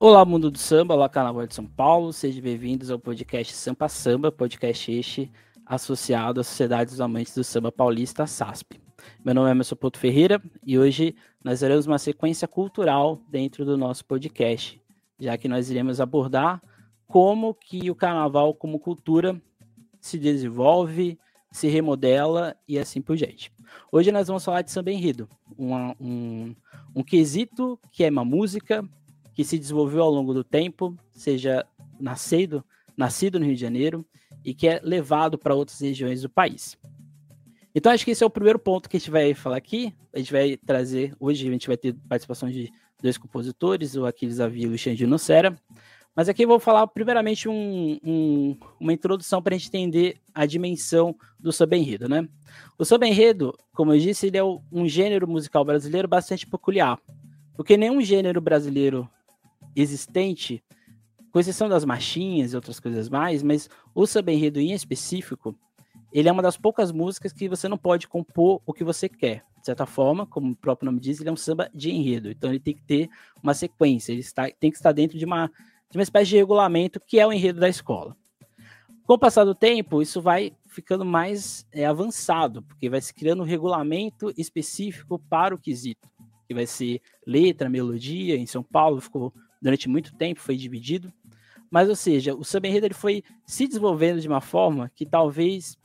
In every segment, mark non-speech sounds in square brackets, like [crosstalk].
Olá, mundo do samba, olá, Carnaval de São Paulo, sejam bem-vindos ao podcast Sampa Samba, podcast este associado à Sociedade dos Amantes do Samba Paulista, SASP. Meu nome é Emerson Porto Ferreira e hoje nós teremos uma sequência cultural dentro do nosso podcast, já que nós iremos abordar como que o carnaval como cultura se desenvolve, se remodela e assim por diante. Hoje nós vamos falar de samba enredo, uma, um, um quesito que é uma música, que se desenvolveu ao longo do tempo, seja nascido, nascido no Rio de Janeiro e que é levado para outras regiões do país. Então acho que esse é o primeiro ponto que a gente vai falar aqui. A gente vai trazer, hoje a gente vai ter participação de dois compositores, o Aquiles Avila e o Xandino Nocera. Mas aqui eu vou falar primeiramente um, um, uma introdução para a gente entender a dimensão do samba enredo, né? O samba enredo, como eu disse, ele é um gênero musical brasileiro bastante peculiar, porque nenhum gênero brasileiro existente, com exceção das marchinhas e outras coisas mais, mas o samba enredo em específico, ele é uma das poucas músicas que você não pode compor o que você quer. De certa forma, como o próprio nome diz, ele é um samba de enredo. Então ele tem que ter uma sequência, ele está, tem que estar dentro de uma, de uma espécie de regulamento que é o enredo da escola. Com o passar do tempo, isso vai ficando mais é, avançado, porque vai se criando um regulamento específico para o quesito, que vai ser letra, melodia. Em São Paulo ficou durante muito tempo, foi dividido. Mas, ou seja, o samba enredo ele foi se desenvolvendo de uma forma que talvez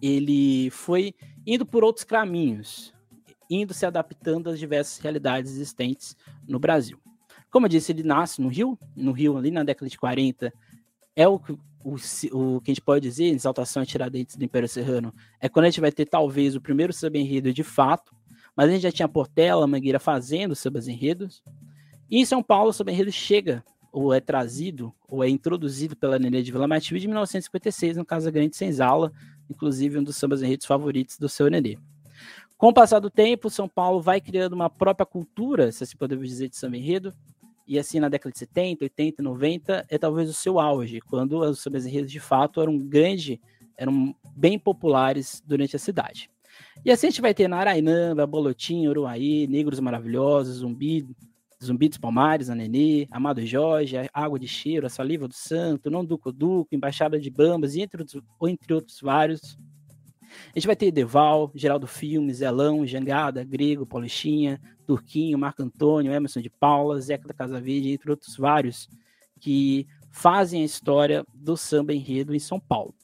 ele foi indo por outros caminhos, indo se adaptando às diversas realidades existentes no Brasil. Como eu disse, ele nasce no Rio, no Rio ali na década de 40, é o, o, o que a gente pode dizer, exaltação a Tiradentes do Império Serrano, é quando a gente vai ter talvez o primeiro samba enredo de fato, mas a gente já tinha Portela, Mangueira fazendo sambas enredos, e em São Paulo, samba enredo chega, ou é trazido, ou é introduzido pela Nenê de Vila Matilde de 1956, no Casa Grande Senzala, inclusive um dos sambas enredos favoritos do seu Nenê. Com o passar do tempo, São Paulo vai criando uma própria cultura, se assim podemos dizer, de samba enredo, e assim na década de 70, 80, 90 é talvez o seu auge, quando os sambas enredos de fato eram grande, eram bem populares durante a cidade. E assim a gente vai ter Narainamba, Bolotim, Uruaí, Negros Maravilhosos, Zumbi, Zumbi dos Palmares, Nenê, Amado Jorge, Água de Cheiro, a Saliva do Santo, Não Duco Duco, Embaixada de Bambas, entre outros, entre outros vários. A gente vai ter Deval, Geraldo Filmes, Zelão, Jangada, Grego, Paulistinha, Turquinho, Marco Antônio, Emerson de Paula, Zeca da Casa Verde, entre outros vários, que fazem a história do samba enredo em São Paulo.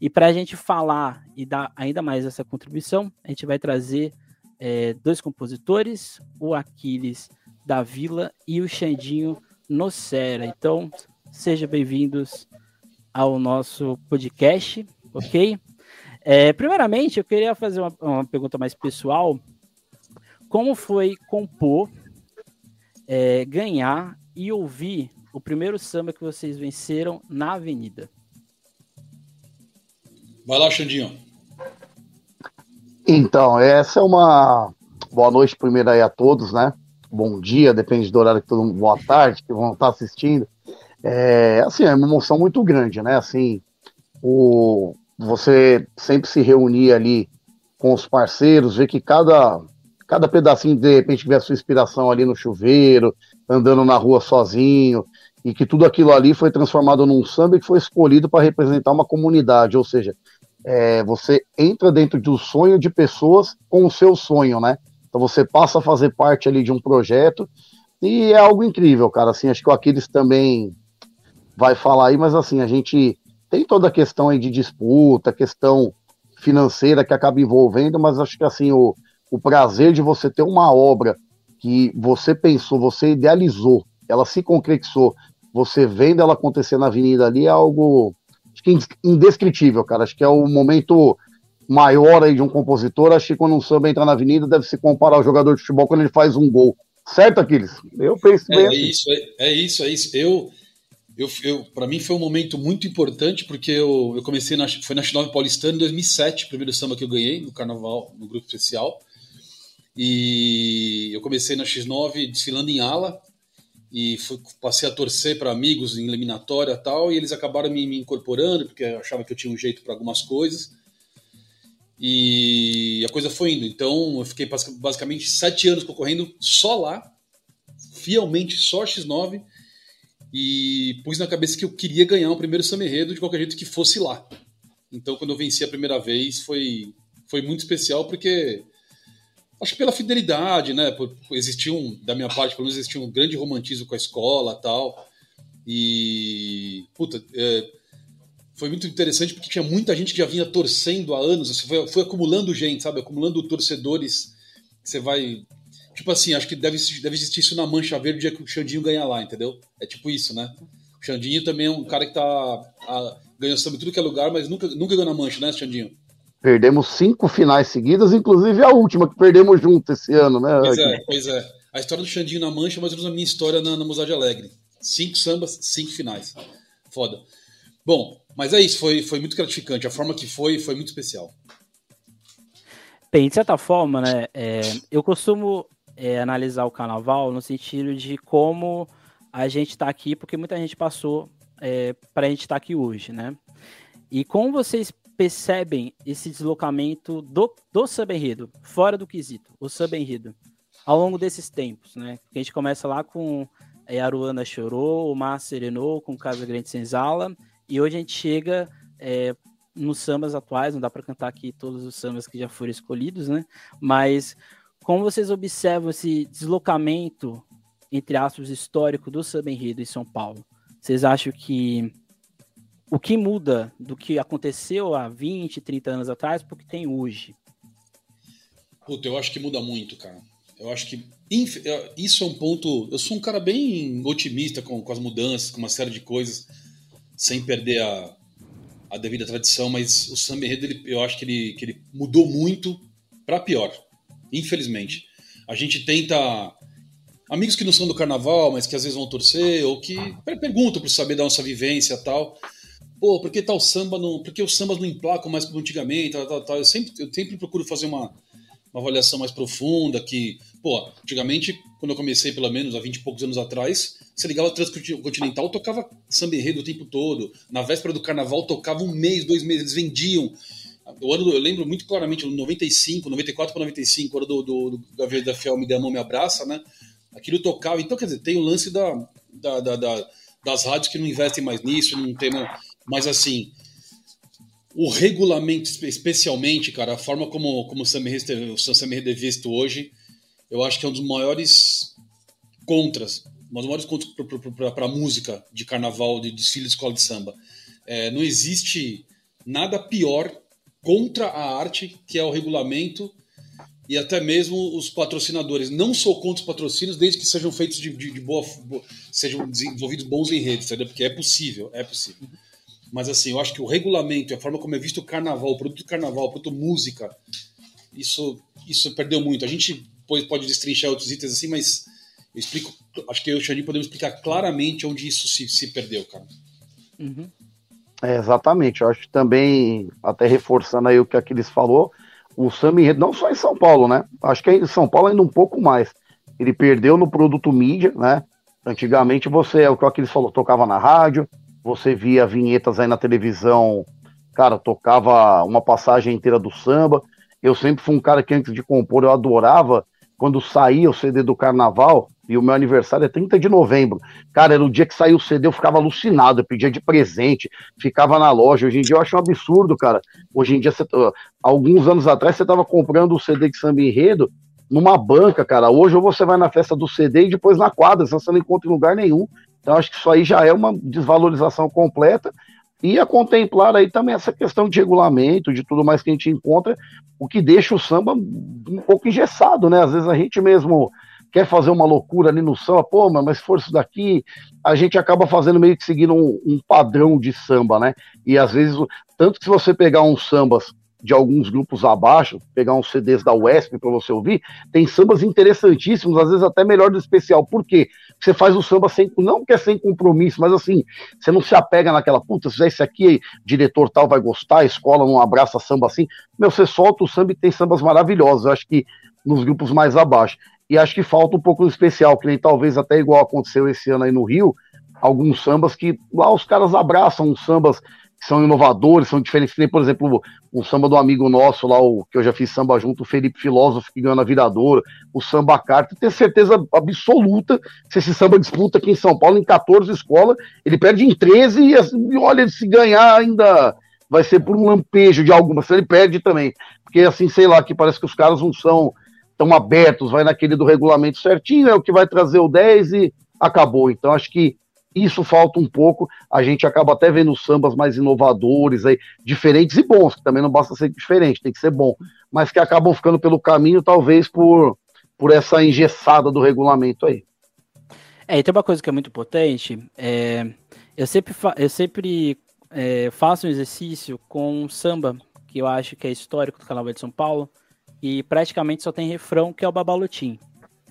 E para a gente falar e dar ainda mais essa contribuição, a gente vai trazer é, dois compositores, o Aquiles da Vila e o Xandinho Nocera. Então, sejam bem-vindos ao nosso podcast, ok? É, primeiramente, eu queria fazer uma, uma, pergunta mais pessoal. Como foi compor, é, ganhar e ouvir o primeiro samba que vocês venceram na Avenida? Vai lá, Xandinho. Então, essa é uma boa noite primeiro aí a todos, né? Bom dia, depende do horário que todo mundo, boa tarde, que vão estar assistindo. É, assim, é uma emoção muito grande, né? Assim, o, você sempre se reunir ali com os parceiros, ver que cada, cada pedacinho, de repente, a sua inspiração ali no chuveiro, andando na rua sozinho, e que tudo aquilo ali foi transformado num samba que foi escolhido para representar uma comunidade, ou seja, é, você entra dentro do sonho de pessoas com o seu sonho, né? Então você passa a fazer parte ali de um projeto e é algo incrível, cara. Assim, acho que o Aquiles também vai falar aí, mas assim, a gente tem toda a questão aí de disputa, questão financeira que acaba envolvendo, mas acho que assim, o, o prazer de você ter uma obra que você pensou, você idealizou, ela se concretizou, você vendo ela acontecer na avenida ali é algo indescritível, cara. Acho que é o momento maior aí de um compositor, acho que quando um samba entra na avenida deve se comparar ao jogador de futebol quando ele faz um gol. Certo, Aquiles? Eu penso bem. É, assim. isso, é, é, isso, é isso. Eu, eu, eu para mim foi um momento muito importante porque eu, eu comecei na, foi na X9 Paulistana em 2007, primeiro samba que eu ganhei no Carnaval, no grupo especial. E eu comecei na X9 desfilando em ala e fui, passei a torcer para amigos em eliminatória e tal, e eles acabaram me, me incorporando porque achavam que eu tinha um jeito para algumas coisas. E a coisa foi indo. Então eu fiquei basicamente sete anos concorrendo só lá, fielmente só X9. e pus na cabeça que eu queria ganhar o primeiro samba enredo de qualquer jeito que fosse lá. Então, quando eu venci a primeira vez, foi, foi muito especial, porque acho que pela fidelidade, né? Por, existia um, da minha parte, pelo menos existia um grande romantismo com a escola tal. E, puta, é, foi muito interessante porque tinha muita gente que já vinha torcendo há anos, assim, foi, foi acumulando gente, sabe? Acumulando torcedores que você vai Tipo assim, acho que deve, deve existir isso na Mancha Verde o dia que o Xandinho ganha lá, entendeu? É tipo isso, né? O Xandinho também é um cara que tá a, ganhando samba em tudo que é lugar, mas nunca, nunca ganhou na Mancha, né, Xandinho? Perdemos cinco finais seguidas, inclusive a última que perdemos junto esse ano, né? Pois é, pois é. A história do Xandinho na Mancha é mais ou menos a minha história na, na Alegre. Cinco sambas, cinco finais. Foda. Bom, mas é isso, foi, foi muito gratificante. A forma que foi, foi muito especial. Bem, de certa forma, né, é, eu costumo é, analisar o carnaval no sentido de como a gente está aqui, porque muita gente passou é, para a gente estar tá aqui hoje, né? E como vocês percebem esse deslocamento do, do samba enredo, fora do quesito, o samba enredo, ao longo desses tempos, né? Porque a gente começa lá com é, Aruana Chorou, o Mar Serenou, com Casa Grande Senzala, e hoje a gente chega é, nos sambas atuais, não dá para cantar aqui todos os sambas que já foram escolhidos, né? Mas como vocês observam esse deslocamento, entre aspas, histórico do samba enredo em São Paulo? Vocês acham que o que muda do que aconteceu há 20, 30 anos atrás para o que tem hoje? Puta, eu acho que muda muito, cara. Eu acho que isso é um ponto. Eu sou um cara bem otimista com, com as mudanças, com uma série de coisas, sem perder a, a devida tradição, mas o samba enredo, ele, eu acho que ele, que ele mudou muito para pior infelizmente. A gente tenta. Amigos que não são do carnaval, mas que às vezes vão torcer, ou que perguntam para saber da nossa vivência tal. Pô, por que tal samba não. Por que os sambas não emplacam mais como antigamente? Tal, tal, tal. Eu, sempre, eu sempre procuro fazer uma, uma avaliação mais profunda. Que, pô, antigamente, quando eu comecei, pelo menos há 20 e poucos anos atrás, você ligava Transcontinental, tocava samba enredo o tempo todo. Na véspera do carnaval, tocava um mês, dois meses, eles vendiam. O ano, eu lembro muito claramente, 95, 94 para 95, hora do, do, do da Fiel Me Dê a Mão, Me Abraça, né? Aquilo tocava. Então, quer dizer, tem o lance da, da, da, da das rádios que não investem mais nisso, não tem. Mas, assim, o regulamento, especialmente, cara, a forma como, como o Sam Henry é visto hoje, eu acho que é um dos maiores contras, um dos maiores contras para a música de carnaval, de desfile de escola de samba. É, não existe nada pior contra a arte, que é o regulamento e até mesmo os patrocinadores. Não sou contra os patrocínios, desde que sejam feitos de, de, de boa, sejam desenvolvidos bons enredos, entendeu? Porque é possível, é possível. Mas assim, eu acho que o regulamento, a forma como é visto o carnaval, o produto do carnaval, o produto música, isso, isso perdeu muito. A gente pode, pode destrinchar outros itens assim, mas eu explico, acho que eu e o Xandinho podemos explicar claramente onde isso se, se perdeu, cara. Uhum. É, exatamente, eu acho que também, até reforçando aí o que Aquiles falou, o Sam Enredo, não só em São Paulo, né? Acho que em São Paulo ainda um pouco mais. Ele perdeu no produto mídia, né? Antigamente você, é o que o Aquiles falou, tocava na rádio, você via vinhetas aí na televisão, cara, tocava uma passagem inteira do samba. Eu sempre fui um cara que antes de compor eu adorava quando saía o CD do Carnaval, e o meu aniversário é 30 de novembro. Cara, era o dia que saiu o CD, eu ficava alucinado, eu pedia de presente, ficava na loja. Hoje em dia eu acho um absurdo, cara. Hoje em dia, você, alguns anos atrás, você tava comprando o CD de samba enredo numa banca, cara. Hoje ou você vai na festa do CD e depois na quadra, você não encontra em lugar nenhum. Então acho que isso aí já é uma desvalorização completa e a contemplar aí também essa questão de regulamento, de tudo mais que a gente encontra, o que deixa o samba um pouco engessado, né? Às vezes a gente mesmo quer fazer uma loucura ali no samba, pô, mas se for isso daqui, a gente acaba fazendo meio que seguindo um, um padrão de samba, né? E às vezes, tanto que se você pegar uns sambas de alguns grupos abaixo, pegar uns CDs da UESP para você ouvir, tem sambas interessantíssimos, às vezes até melhor do especial. Por quê? Você faz o samba sem, não que é sem compromisso, mas assim, você não se apega naquela, puta, se esse aqui, diretor tal vai gostar, a escola não abraça samba assim. Meu, você solta o samba e tem sambas maravilhosos, eu acho que nos grupos mais abaixo. E acho que falta um pouco do especial, que nem talvez até igual aconteceu esse ano aí no Rio, alguns sambas que lá os caras abraçam os sambas são inovadores, são diferentes. Tem, por exemplo, o samba do amigo nosso lá, o, que eu já fiz samba junto, o Felipe Filósofo, que ganhou na viradora, o samba carta. Tenho certeza absoluta se esse samba disputa aqui em São Paulo, em 14 escolas, ele perde em 13 e, assim, olha, se ganhar ainda vai ser por um lampejo de alguma, se ele perde também. Porque assim, sei lá, que parece que os caras não são tão abertos, vai naquele do regulamento certinho, é o que vai trazer o 10 e acabou. Então acho que isso falta um pouco. A gente acaba até vendo sambas mais inovadores, aí, diferentes e bons, que também não basta ser diferente, tem que ser bom, mas que acabam ficando pelo caminho, talvez por, por essa engessada do regulamento aí. É, e tem uma coisa que é muito potente. É, eu sempre, eu sempre é, faço um exercício com um samba, que eu acho que é histórico do Carnaval de São Paulo, e praticamente só tem refrão, que é o Babalotim.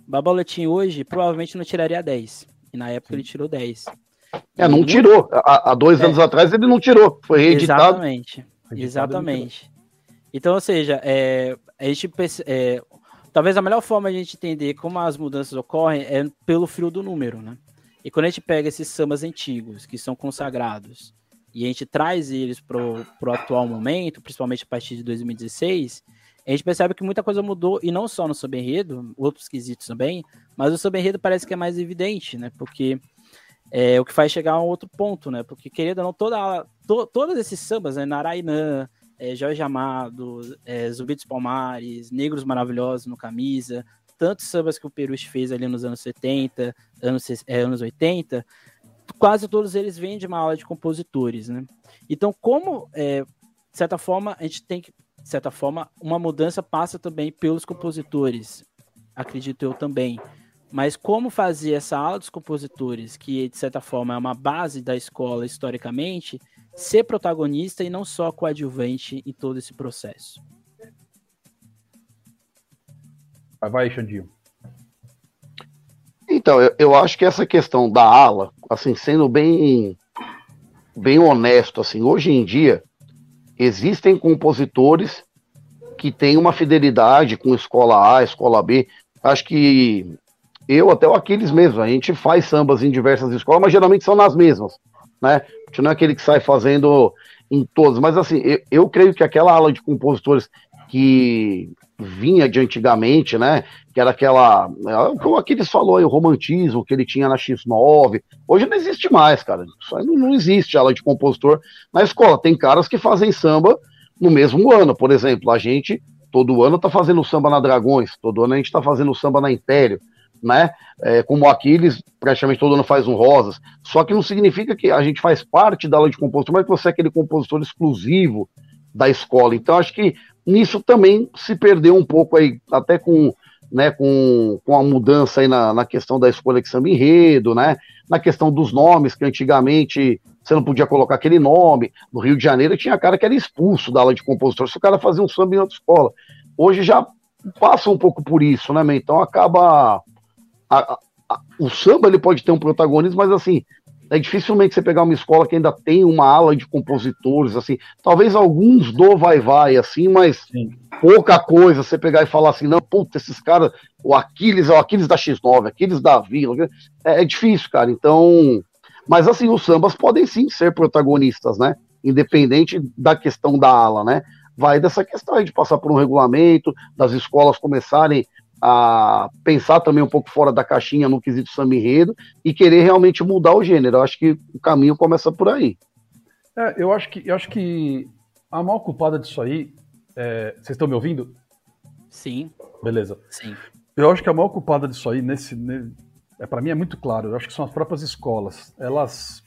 Babalotim hoje provavelmente não tiraria 10. E na época ele tirou 10. É, não tirou. Há, há dois é. anos atrás ele não tirou. Foi reeditado. Exatamente. Exatamente. Então, ou seja, é, a gente é, talvez a melhor forma de a gente entender como as mudanças ocorrem é pelo fio do número, né? E quando a gente pega esses sambas antigos, que são consagrados, e a gente traz eles para o atual momento, principalmente a partir de 2016, a gente percebe que muita coisa mudou, e não só no samba enredo, outros quesitos também, mas o samba enredo parece que é mais evidente, né? Porque é o que faz chegar a um outro ponto, né? Porque, querendo ou não, toda, to, todos esses sambas, né? Narainã, é, Jorge Amado, é, Zumbi dos Palmares, Negros Maravilhosos no Camisa, tantos sambas que o Perus fez ali nos anos 70, anos, é, anos 80, quase todos eles vêm de uma aula de compositores, né? Então, como, é, de certa forma, a gente tem que de certa forma, uma mudança passa também pelos compositores, acredito eu também. Mas como fazer essa aula dos compositores, que de certa forma é uma base da escola historicamente, ser protagonista e não só coadjuvante em todo esse processo? Vai, vai Xandinho. Então, eu, eu acho que essa questão da ala, assim, sendo bem, bem honesto, assim, hoje em dia, Existem compositores que têm uma fidelidade com escola A, escola B. Acho que eu, até o Aquiles mesmo, a gente faz sambas em diversas escolas, mas geralmente são nas mesmas, né? A gente não é aquele que sai fazendo em todas, mas assim, eu, eu creio que aquela ala de compositores que vinha de antigamente, né? Que era aquela. Como aqueles falou aí, o romantismo que ele tinha na X9. Hoje não existe mais, cara. Isso aí não, não existe ala de compositor na escola. Tem caras que fazem samba no mesmo ano. Por exemplo, a gente, todo ano, tá fazendo samba na Dragões, todo ano a gente tá fazendo samba na Império. Né? É, como Aquiles, praticamente todo ano faz um Rosas. Só que não significa que a gente faz parte da aula de compositor, mas que você é aquele compositor exclusivo da escola. Então, acho que nisso também se perdeu um pouco aí, até com, né, com, com a mudança aí na, na questão da escolha de samba enredo, né, na questão dos nomes, que antigamente você não podia colocar aquele nome. No Rio de Janeiro tinha cara que era expulso da aula de compositor se o cara fazia um samba em outra escola. Hoje já passa um pouco por isso, né, então acaba... A, a, a, o samba ele pode ter um protagonismo, mas assim, é dificilmente você pegar uma escola que ainda tem uma ala de compositores, assim, talvez alguns do vai-vai, assim, mas Sim. pouca coisa você pegar e falar assim, não, puta, esses caras, o Aquiles é o Aquiles da X9, Aquiles da Vila, é, é difícil, cara, então, mas assim, os sambas podem sim ser protagonistas, né, independente da questão da ala, né, vai dessa questão aí de passar por um regulamento, das escolas começarem a pensar também um pouco fora da caixinha no quesito samba enredo e querer realmente mudar o gênero. Eu acho que o caminho começa por aí. É, eu acho que eu acho que a maior culpada disso aí, é... vocês estão me ouvindo? Sim. Beleza. Sim. Eu acho que a maior culpada disso aí nesse, é para mim é muito claro. Eu acho que são as próprias escolas. Elas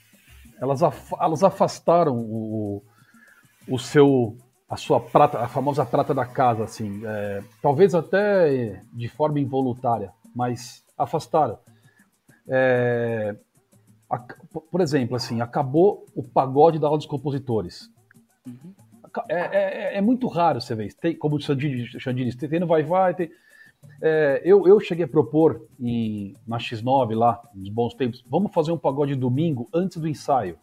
elas, af... elas afastaram o, o seu a sua prata, a famosa prata da casa, assim, é, talvez até de forma involuntária, mas afastaram. É, a, por exemplo, assim, acabou o pagode da aula dos compositores. Uhum. É, é, é, muito raro você ver, tem, como o Xandini disse, tem, tem no Vai Vai, tem, é, eu, eu cheguei a propor em, na X9 lá, nos bons tempos, vamos fazer um pagode domingo antes do ensaio.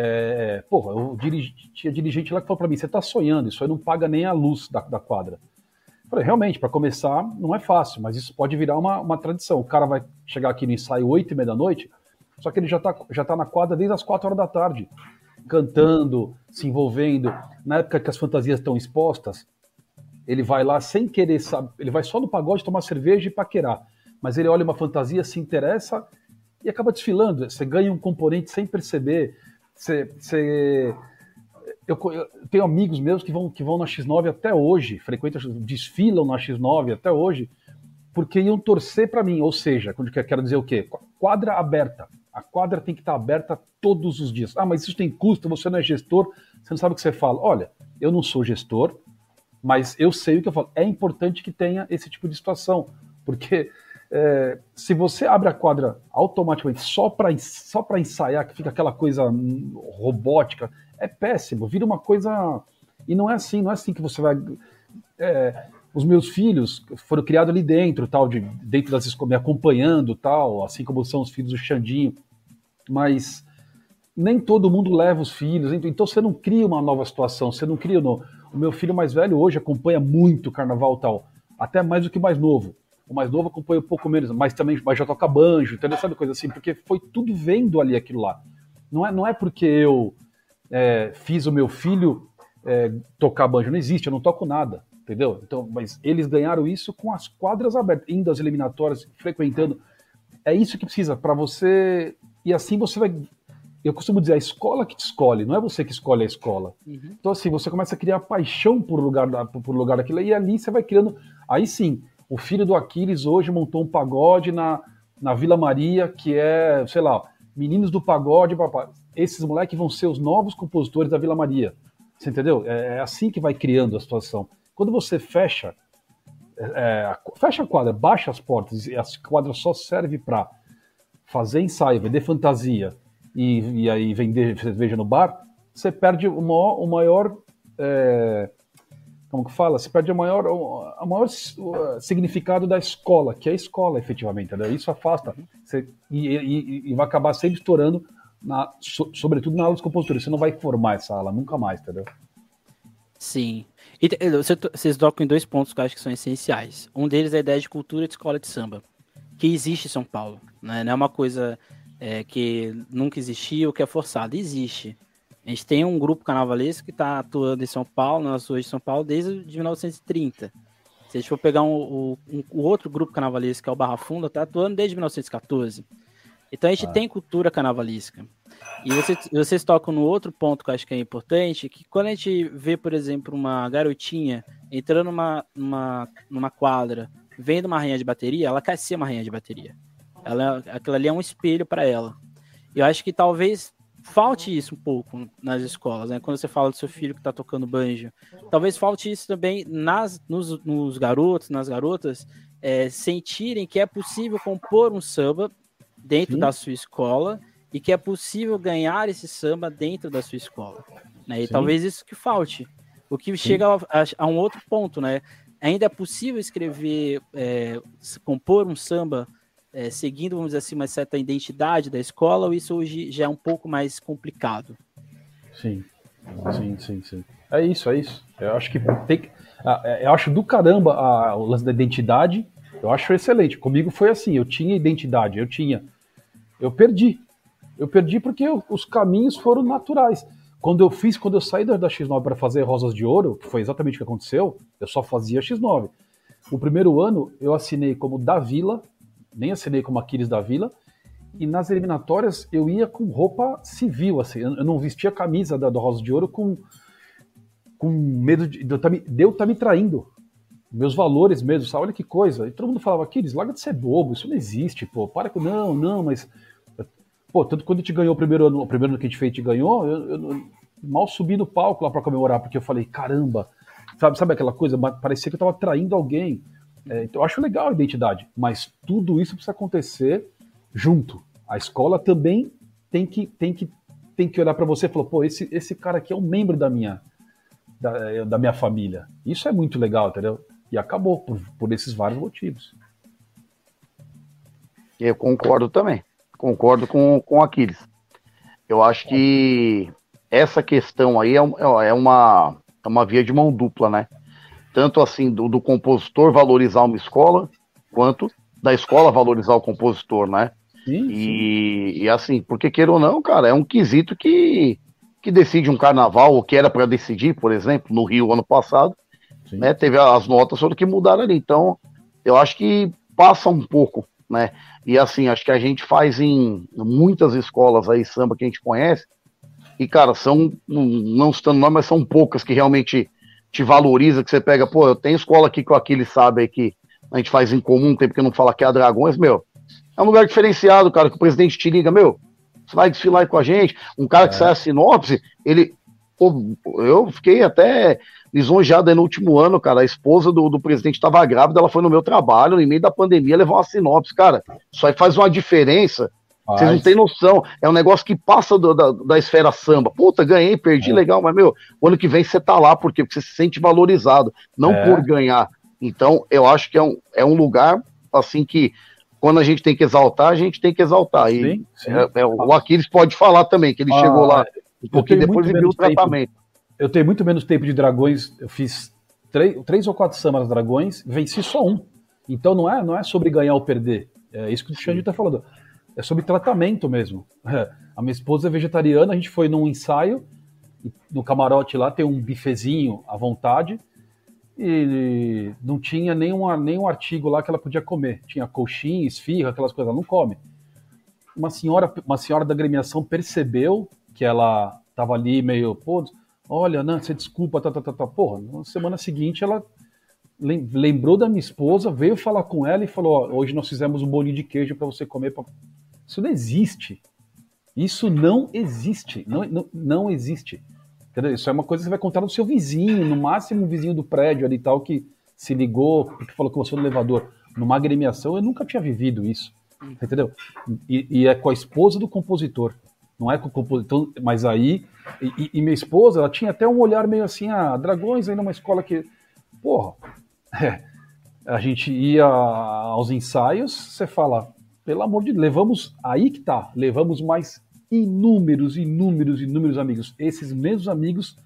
É, porra, eu dirigi, tinha dirigente lá que falou para mim: você está sonhando, isso aí não paga nem a luz da, da quadra. Eu falei, realmente, para começar, não é fácil, mas isso pode virar uma, uma tradição. O cara vai chegar aqui no ensaio 8 e meia da noite, só que ele já está já tá na quadra desde as 4 horas da tarde. cantando, se envolvendo. Na época que as fantasias estão expostas, ele vai lá sem querer saber, ele vai só no pagode tomar cerveja e paquerar. Mas ele olha uma fantasia, se interessa e acaba desfilando. Você ganha um componente sem perceber. Você. Eu, eu, tenho amigos meus que vão, que vão na X9 até hoje, frequentam, desfilam na X9 até hoje, porque iam torcer para mim. Ou seja, quero dizer o quê? Quadra aberta. A quadra tem que estar aberta todos os dias. Ah, mas isso tem custo, você não é gestor, você não sabe o que você fala. Olha, eu não sou gestor, mas eu sei o que eu falo. É importante que tenha esse tipo de situação, porque é, se você abre a quadra automaticamente só para só ensaiar, que fica aquela coisa robótica, é péssimo, vira uma coisa. E não é assim, não é assim que você vai. É, os meus filhos foram criados ali dentro, tal, de, dentro das me acompanhando, tal, assim como são os filhos do Xandinho. Mas nem todo mundo leva os filhos, então você não cria uma nova situação, você não cria. O meu filho mais velho hoje acompanha muito o carnaval tal, até mais do que mais novo. O mais novo acompanha um pouco menos, mas também mas já toca banjo, entendeu? Sabe coisa assim? Porque foi tudo vendo ali aquilo lá. Não é, não é porque eu é, fiz o meu filho é, tocar banjo, não existe, eu não toco nada, entendeu? Então, mas eles ganharam isso com as quadras abertas, indo às eliminatórias, frequentando. É isso que precisa para você. E assim você vai. Eu costumo dizer, a escola que te escolhe, não é você que escolhe a escola. Uhum. Então, assim, você começa a criar paixão por lugar, por lugar daquilo, e ali você vai criando. Aí sim, o filho do Aquiles hoje montou um pagode na, na Vila Maria, que é, sei lá, meninos do pagode, papai. Esses moleques vão ser os novos compositores da Vila Maria. Você entendeu? É, é assim que vai criando a situação. Quando você fecha, é, é fecha a quadra, baixa as portas e a quadra só serve para fazer ensaio, vender fantasia e, e, aí vender cerveja no bar, você perde o maior, o maior é, como que fala? Você perde o maior, o maior significado da escola, que é a escola, efetivamente. Isso afasta você, e, e, e, vai acabar sempre estourando, na, so, sobretudo na aula de compositura. Você não vai formar essa aula nunca mais, entendeu? Sim. E vocês tocam em dois pontos que eu acho que são essenciais. Um deles é a ideia de cultura de escola de samba, que existe em São Paulo. Né? Não é uma coisa é, que nunca existiu, que é forçada. Existe. A gente tem um grupo carnavalesco que está atuando em São Paulo, nas ruas de São Paulo, desde 1930. Se a gente for pegar um, um, um outro grupo carnavalesco, que é o Barra Funda, está atuando desde 1914. Então a gente ah. tem cultura carnavalesca. E vocês, vocês tocam no outro ponto que eu acho que é importante, que quando a gente vê, por exemplo, uma garotinha entrando numa, numa, numa quadra, vendo uma rainha de bateria, ela quer ser uma rainha de bateria. Ela, aquilo ali é um espelho para ela. Eu acho que talvez falte isso um pouco nas escolas, né? Quando você fala do seu filho que está tocando banjo, talvez falte isso também nas, nos, nos garotos, nas garotas, é, sentirem que é possível compor um samba dentro Sim. da sua escola e que é possível ganhar esse samba dentro da sua escola, né? E Sim. talvez isso que falte. O que Sim. chega a, a, um outro ponto, né? Ainda é possível escrever, é, compor um samba é, seguindo, vamos dizer assim, uma certa identidade da escola, ou isso hoje já é um pouco mais complicado? Sim, sim, sim, sim. É isso, é isso. Eu acho que tem que. É, eu acho do caramba a, o lance da identidade. Eu acho excelente. Comigo foi assim, eu tinha identidade, eu tinha. Eu perdi. Eu perdi porque eu, os caminhos foram naturais. Quando eu fiz, quando eu saí da, da X9 para fazer Rosas de Ouro, que foi exatamente o que aconteceu, eu só fazia X9. O primeiro ano eu assinei como da Vila, nem assinei como Aquiles da Vila. E nas eliminatórias eu ia com roupa civil, assim, eu não vestia a camisa da, do Rosa de Ouro com, com medo de, de, de eu estar tá me traindo. Meus valores mesmo, sabe? Olha que coisa. E todo mundo falava, Aquiles, larga de ser bobo, isso não existe, pô. Para com. Não, não, mas. Pô, tanto quando a gente ganhou o primeiro ano, o primeiro ano que a gente fez, gente ganhou, eu, eu mal subi no palco lá para comemorar, porque eu falei, caramba, sabe, sabe aquela coisa? Parecia que eu tava traindo alguém. É, então eu acho legal a identidade, mas tudo isso precisa acontecer junto. A escola também tem que, tem que, tem que olhar para você e falar, pô, esse, esse cara aqui é um membro da minha, da, da minha família. Isso é muito legal, entendeu? E acabou por, por esses vários motivos. Eu concordo também. Concordo com, com Aquiles. Eu acho que essa questão aí é, é, uma, é uma via de mão dupla, né? Tanto assim do, do, compositor valorizar uma escola, quanto da escola valorizar o compositor, né? Sim, e, sim. e, assim, porque queira ou não, cara, é um quesito que, que decide um carnaval, ou que era para decidir, por exemplo, no Rio ano passado, né, teve as notas sobre que mudaram ali. Então, eu acho que passa um pouco, né? E assim, acho que a gente faz em muitas escolas aí samba que a gente conhece, e cara, são, não estando nome, mas são poucas que realmente te valoriza, que você pega, pô, eu tenho escola aqui que o Aquiles sabe aí que a gente faz em comum, tem porque não fala que é a Dragões, meu, é um lugar diferenciado, cara, que o presidente te liga, meu, você vai desfilar aí com a gente, um cara que é. sai a sinopse, ele, pô, eu fiquei até lisonjeado aí no último ano, cara, a esposa do, do presidente estava grávida, ela foi no meu trabalho, no meio da pandemia, levou uma sinopse, cara, isso aí faz uma diferença, vocês não têm noção. É um negócio que passa do, da, da esfera samba. Puta, ganhei, perdi, é. legal, mas, meu, o ano que vem você tá lá, por quê? Porque você se sente valorizado, não é. por ganhar. Então, eu acho que é um, é um lugar, assim, que quando a gente tem que exaltar, a gente tem que exaltar. E sim, sim. É, é, o Aquiles pode falar também, que ele ah, chegou lá um pouquinho depois e viu o tratamento. Eu tenho muito menos tempo de dragões, eu fiz três, três ou quatro sambas dragões, venci só um. Então não é, não é sobre ganhar ou perder. É isso que o Xande está falando é sobre tratamento mesmo. É, a minha esposa é vegetariana, a gente foi num ensaio, no camarote lá tem um bifezinho à vontade, e não tinha nenhum, nenhum artigo lá que ela podia comer. Tinha coxinha, esfirra, aquelas coisas, ela não come. Uma senhora, uma senhora da agremiação percebeu que ela estava ali meio, pô, olha, não, você desculpa, tá, tá, tá, tá. Porra, na semana seguinte ela lembrou da minha esposa, veio falar com ela e falou: hoje nós fizemos um bolinho de queijo para você comer isso não existe. Isso não existe. Não, não, não existe. Entendeu? Isso é uma coisa que você vai contar no seu vizinho, no máximo um vizinho do prédio ali tal, que se ligou, que falou com você no elevador. Numa agremiação, eu nunca tinha vivido isso. Entendeu? E, e é com a esposa do compositor. Não é com o compositor, mas aí. E, e, minha esposa, ela tinha até um olhar meio assim: ah, Dragões ainda é uma escola que. Porra. É, [laughs] a gente ia aos ensaios, você fala, pelo amor de Deus, levamos, aí que tá, levamos mais inúmeros, inúmeros, inúmeros amigos. Esses mesmos amigos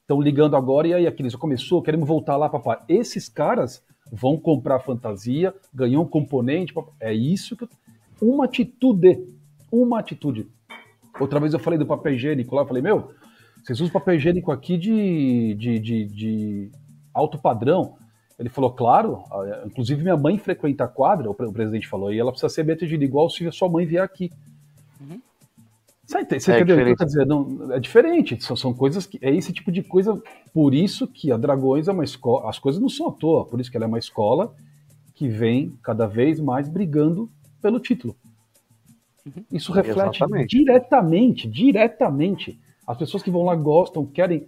estão ligando agora, e aí, aqueles já começou, queremos voltar lá, papai. Esses caras vão comprar fantasia, ganhar um componente, papai. é isso que eu... Uma atitude, uma atitude. Outra vez eu falei do papel higiênico lá, eu falei, meu, vocês usam papel higiênico aqui de, de, de, de alto padrão, ele falou, claro, inclusive minha mãe frequenta a quadra, o presidente falou, e ela precisa ser metida igual se a sua mãe vier aqui. Uhum. Você, você é entendeu? Quer dizer, não, é diferente, são, são coisas que. É esse tipo de coisa. Por isso que a Dragões é uma escola. As coisas não são à toa, por isso que ela é uma escola que vem cada vez mais brigando pelo título. Uhum. Isso reflete Exatamente. diretamente, diretamente. As pessoas que vão lá gostam, querem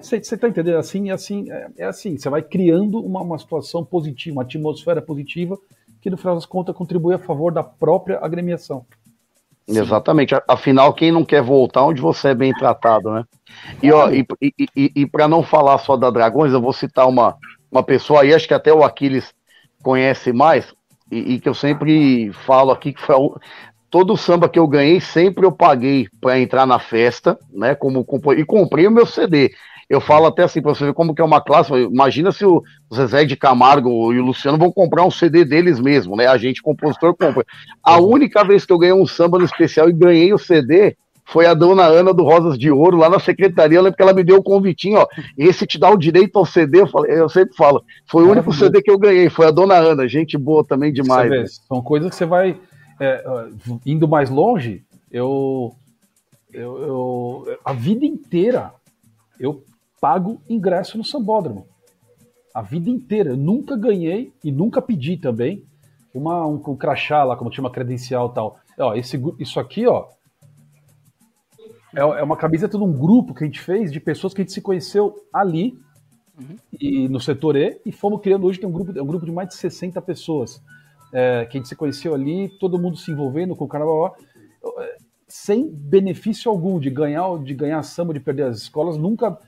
você está entendendo? Assim, assim, é, é assim, você vai criando uma, uma situação positiva, uma atmosfera positiva, que no final das contas contribui a favor da própria agremiação. Sim. Exatamente. Afinal, quem não quer voltar onde você é bem tratado, né? E, ó, e, e, e, e para não falar só da Dragões, eu vou citar uma, uma pessoa aí, acho que até o Aquiles conhece mais, e, e que eu sempre falo aqui que foi a, todo o samba que eu ganhei, sempre eu paguei para entrar na festa, né? Como, e comprei o meu CD. Eu falo até assim para você ver como que é uma classe. Imagina se o Zezé de Camargo e o Luciano vão comprar um CD deles mesmo, né? A gente, compositor, compra. A única vez que eu ganhei um samba no especial e ganhei o CD foi a dona Ana do Rosas de Ouro, lá na secretaria, lembro que ela me deu o um convitinho, ó. Esse te dá o direito ao CD, eu, falei, eu sempre falo. Foi o único CD que eu ganhei, foi a dona Ana, gente boa também demais. Né? São coisas que você vai. É, indo mais longe, eu, eu, eu, a vida inteira eu pago ingresso no Sambódromo. A vida inteira. Eu nunca ganhei e nunca pedi também uma, um, um crachá lá, como chama credencial e tal. Ó, esse, isso aqui, ó, é, é uma camiseta de um grupo que a gente fez de pessoas que a gente se conheceu ali uhum. e no setor E e fomos criando hoje tem um grupo, é um grupo de mais de 60 pessoas é, que a gente se conheceu ali, todo mundo se envolvendo com o carnaval é, sem benefício algum de ganhar de ganhar samba, de perder as escolas, nunca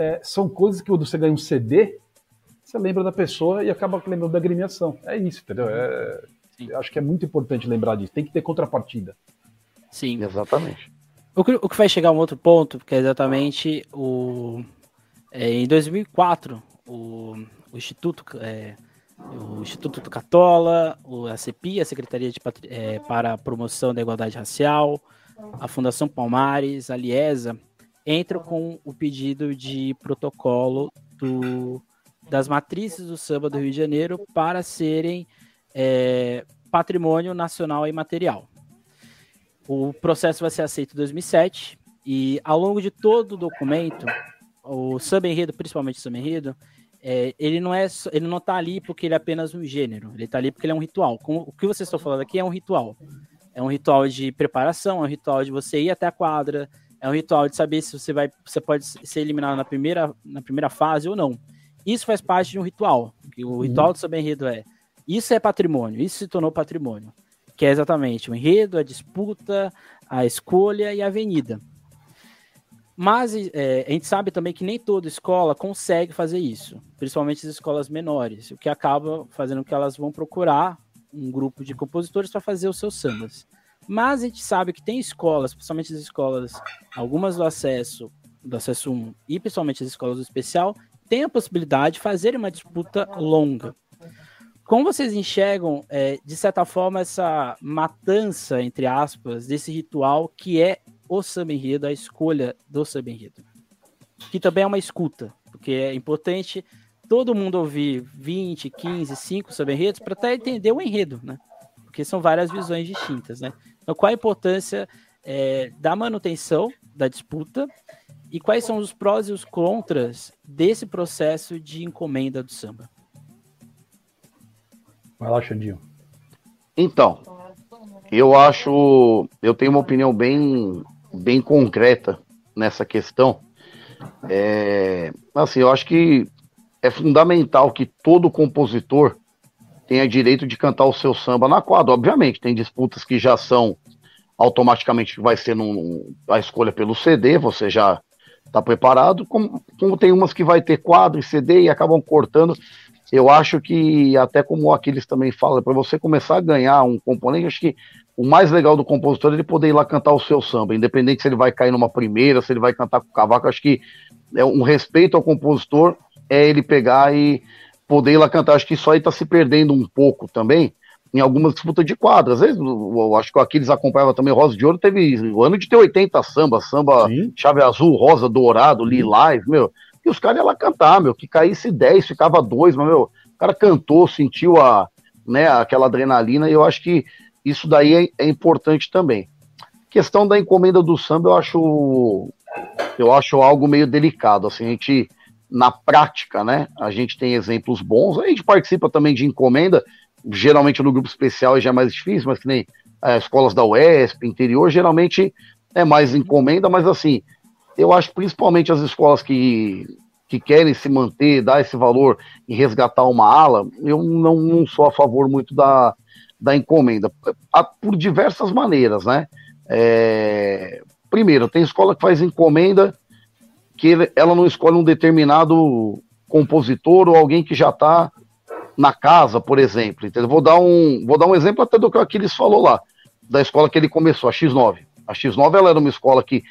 é, são coisas que quando você ganha um CD, você lembra da pessoa e acaba lembrando da agremiação. É isso, entendeu? É, acho que é muito importante lembrar disso. Tem que ter contrapartida. Sim. Exatamente. O que, o que vai chegar a um outro ponto, que é exatamente o. É, em 2004, o, o Instituto. É, o Instituto Catola, o, a CEPI, a Secretaria de, é, para a Promoção da Igualdade Racial, a Fundação Palmares, a Liesa, entram com o pedido de protocolo do, das matrizes do samba do Rio de Janeiro para serem é, patrimônio nacional e material. O processo vai ser aceito em 2007 e ao longo de todo o documento, o samba enredo, principalmente o samba enredo, é, ele não é ele não está ali porque ele é apenas um gênero, ele está ali porque ele é um ritual. Como, o que vocês estão falando aqui é um ritual. É um ritual de preparação, é um ritual de você ir até a quadra, é um ritual de saber se você vai você pode ser eliminado na primeira, na primeira fase ou não. Isso faz parte de um ritual. O uhum. ritual do samba enredo é isso é patrimônio, isso se tornou patrimônio, que é exatamente o enredo, a disputa, a escolha e a avenida. Mas é, a gente sabe também que nem toda escola consegue fazer isso, principalmente as escolas menores, o que acaba fazendo que elas vão procurar um grupo de compositores para fazer os seus sambas. Mas a gente sabe que tem escolas, principalmente as escolas, algumas do acesso, do acesso 1 e principalmente as escolas do especial, tem a possibilidade de fazer uma disputa longa. Como vocês enxergam, é, de certa forma, essa matança, entre aspas, desse ritual que é o samba enredo, a escolha do samba enredo? Que também é uma escuta, porque é importante todo mundo ouvir 20, 15, 5 samba enredos para até entender o enredo, né? Porque são várias visões distintas, né? Então, qual a importância é, da manutenção da disputa e quais são os prós e os contras desse processo de encomenda do samba? Vai lá, Xandinho. Então, eu acho, eu tenho uma opinião bem, bem concreta nessa questão. É, assim, eu acho que é fundamental que todo compositor tenha direito de cantar o seu samba na quadra. Obviamente, tem disputas que já são automaticamente vai ser num, a escolha pelo CD, você já está preparado, como, como, tem umas que vai ter quadro e CD e acabam cortando. Eu acho que, até como o Aquiles também fala, para você começar a ganhar um componente, acho que o mais legal do compositor é ele poder ir lá cantar o seu samba, independente se ele vai cair numa primeira, se ele vai cantar com o cavaco, acho que é um respeito ao compositor é ele pegar e poder ir lá cantar. Acho que isso aí está se perdendo um pouco também em algumas disputas de quadra. Às vezes, eu acho que o Aquiles acompanhava também Rosa de Ouro, teve o ano de ter 80 samba, samba Sim. chave azul, rosa, dourado, lilás, meu. E os caras iam lá cantar, meu, que caísse 10, ficava 2, mas, meu, o cara cantou, sentiu a, né, aquela adrenalina, e eu acho que isso daí é, é importante também. Questão da encomenda do samba, eu acho eu acho algo meio delicado, assim, a gente na prática, né? A gente tem exemplos bons, a gente participa também de encomenda, geralmente no grupo especial já é mais difícil, mas que nem é, escolas da UESP, interior, geralmente é mais encomenda, mas assim, eu acho principalmente as escolas que, que querem se manter, dar esse valor e resgatar uma ala, eu não, não sou a favor muito da, da encomenda, por diversas maneiras, né? É, primeiro, tem escola que faz encomenda que ela não escolhe um determinado compositor ou alguém que já está na casa, por exemplo. Entendeu? Vou dar um, vou dar um exemplo até do que o Aquiles falou lá, da escola que ele começou, a X9. A X9 ela era uma escola que,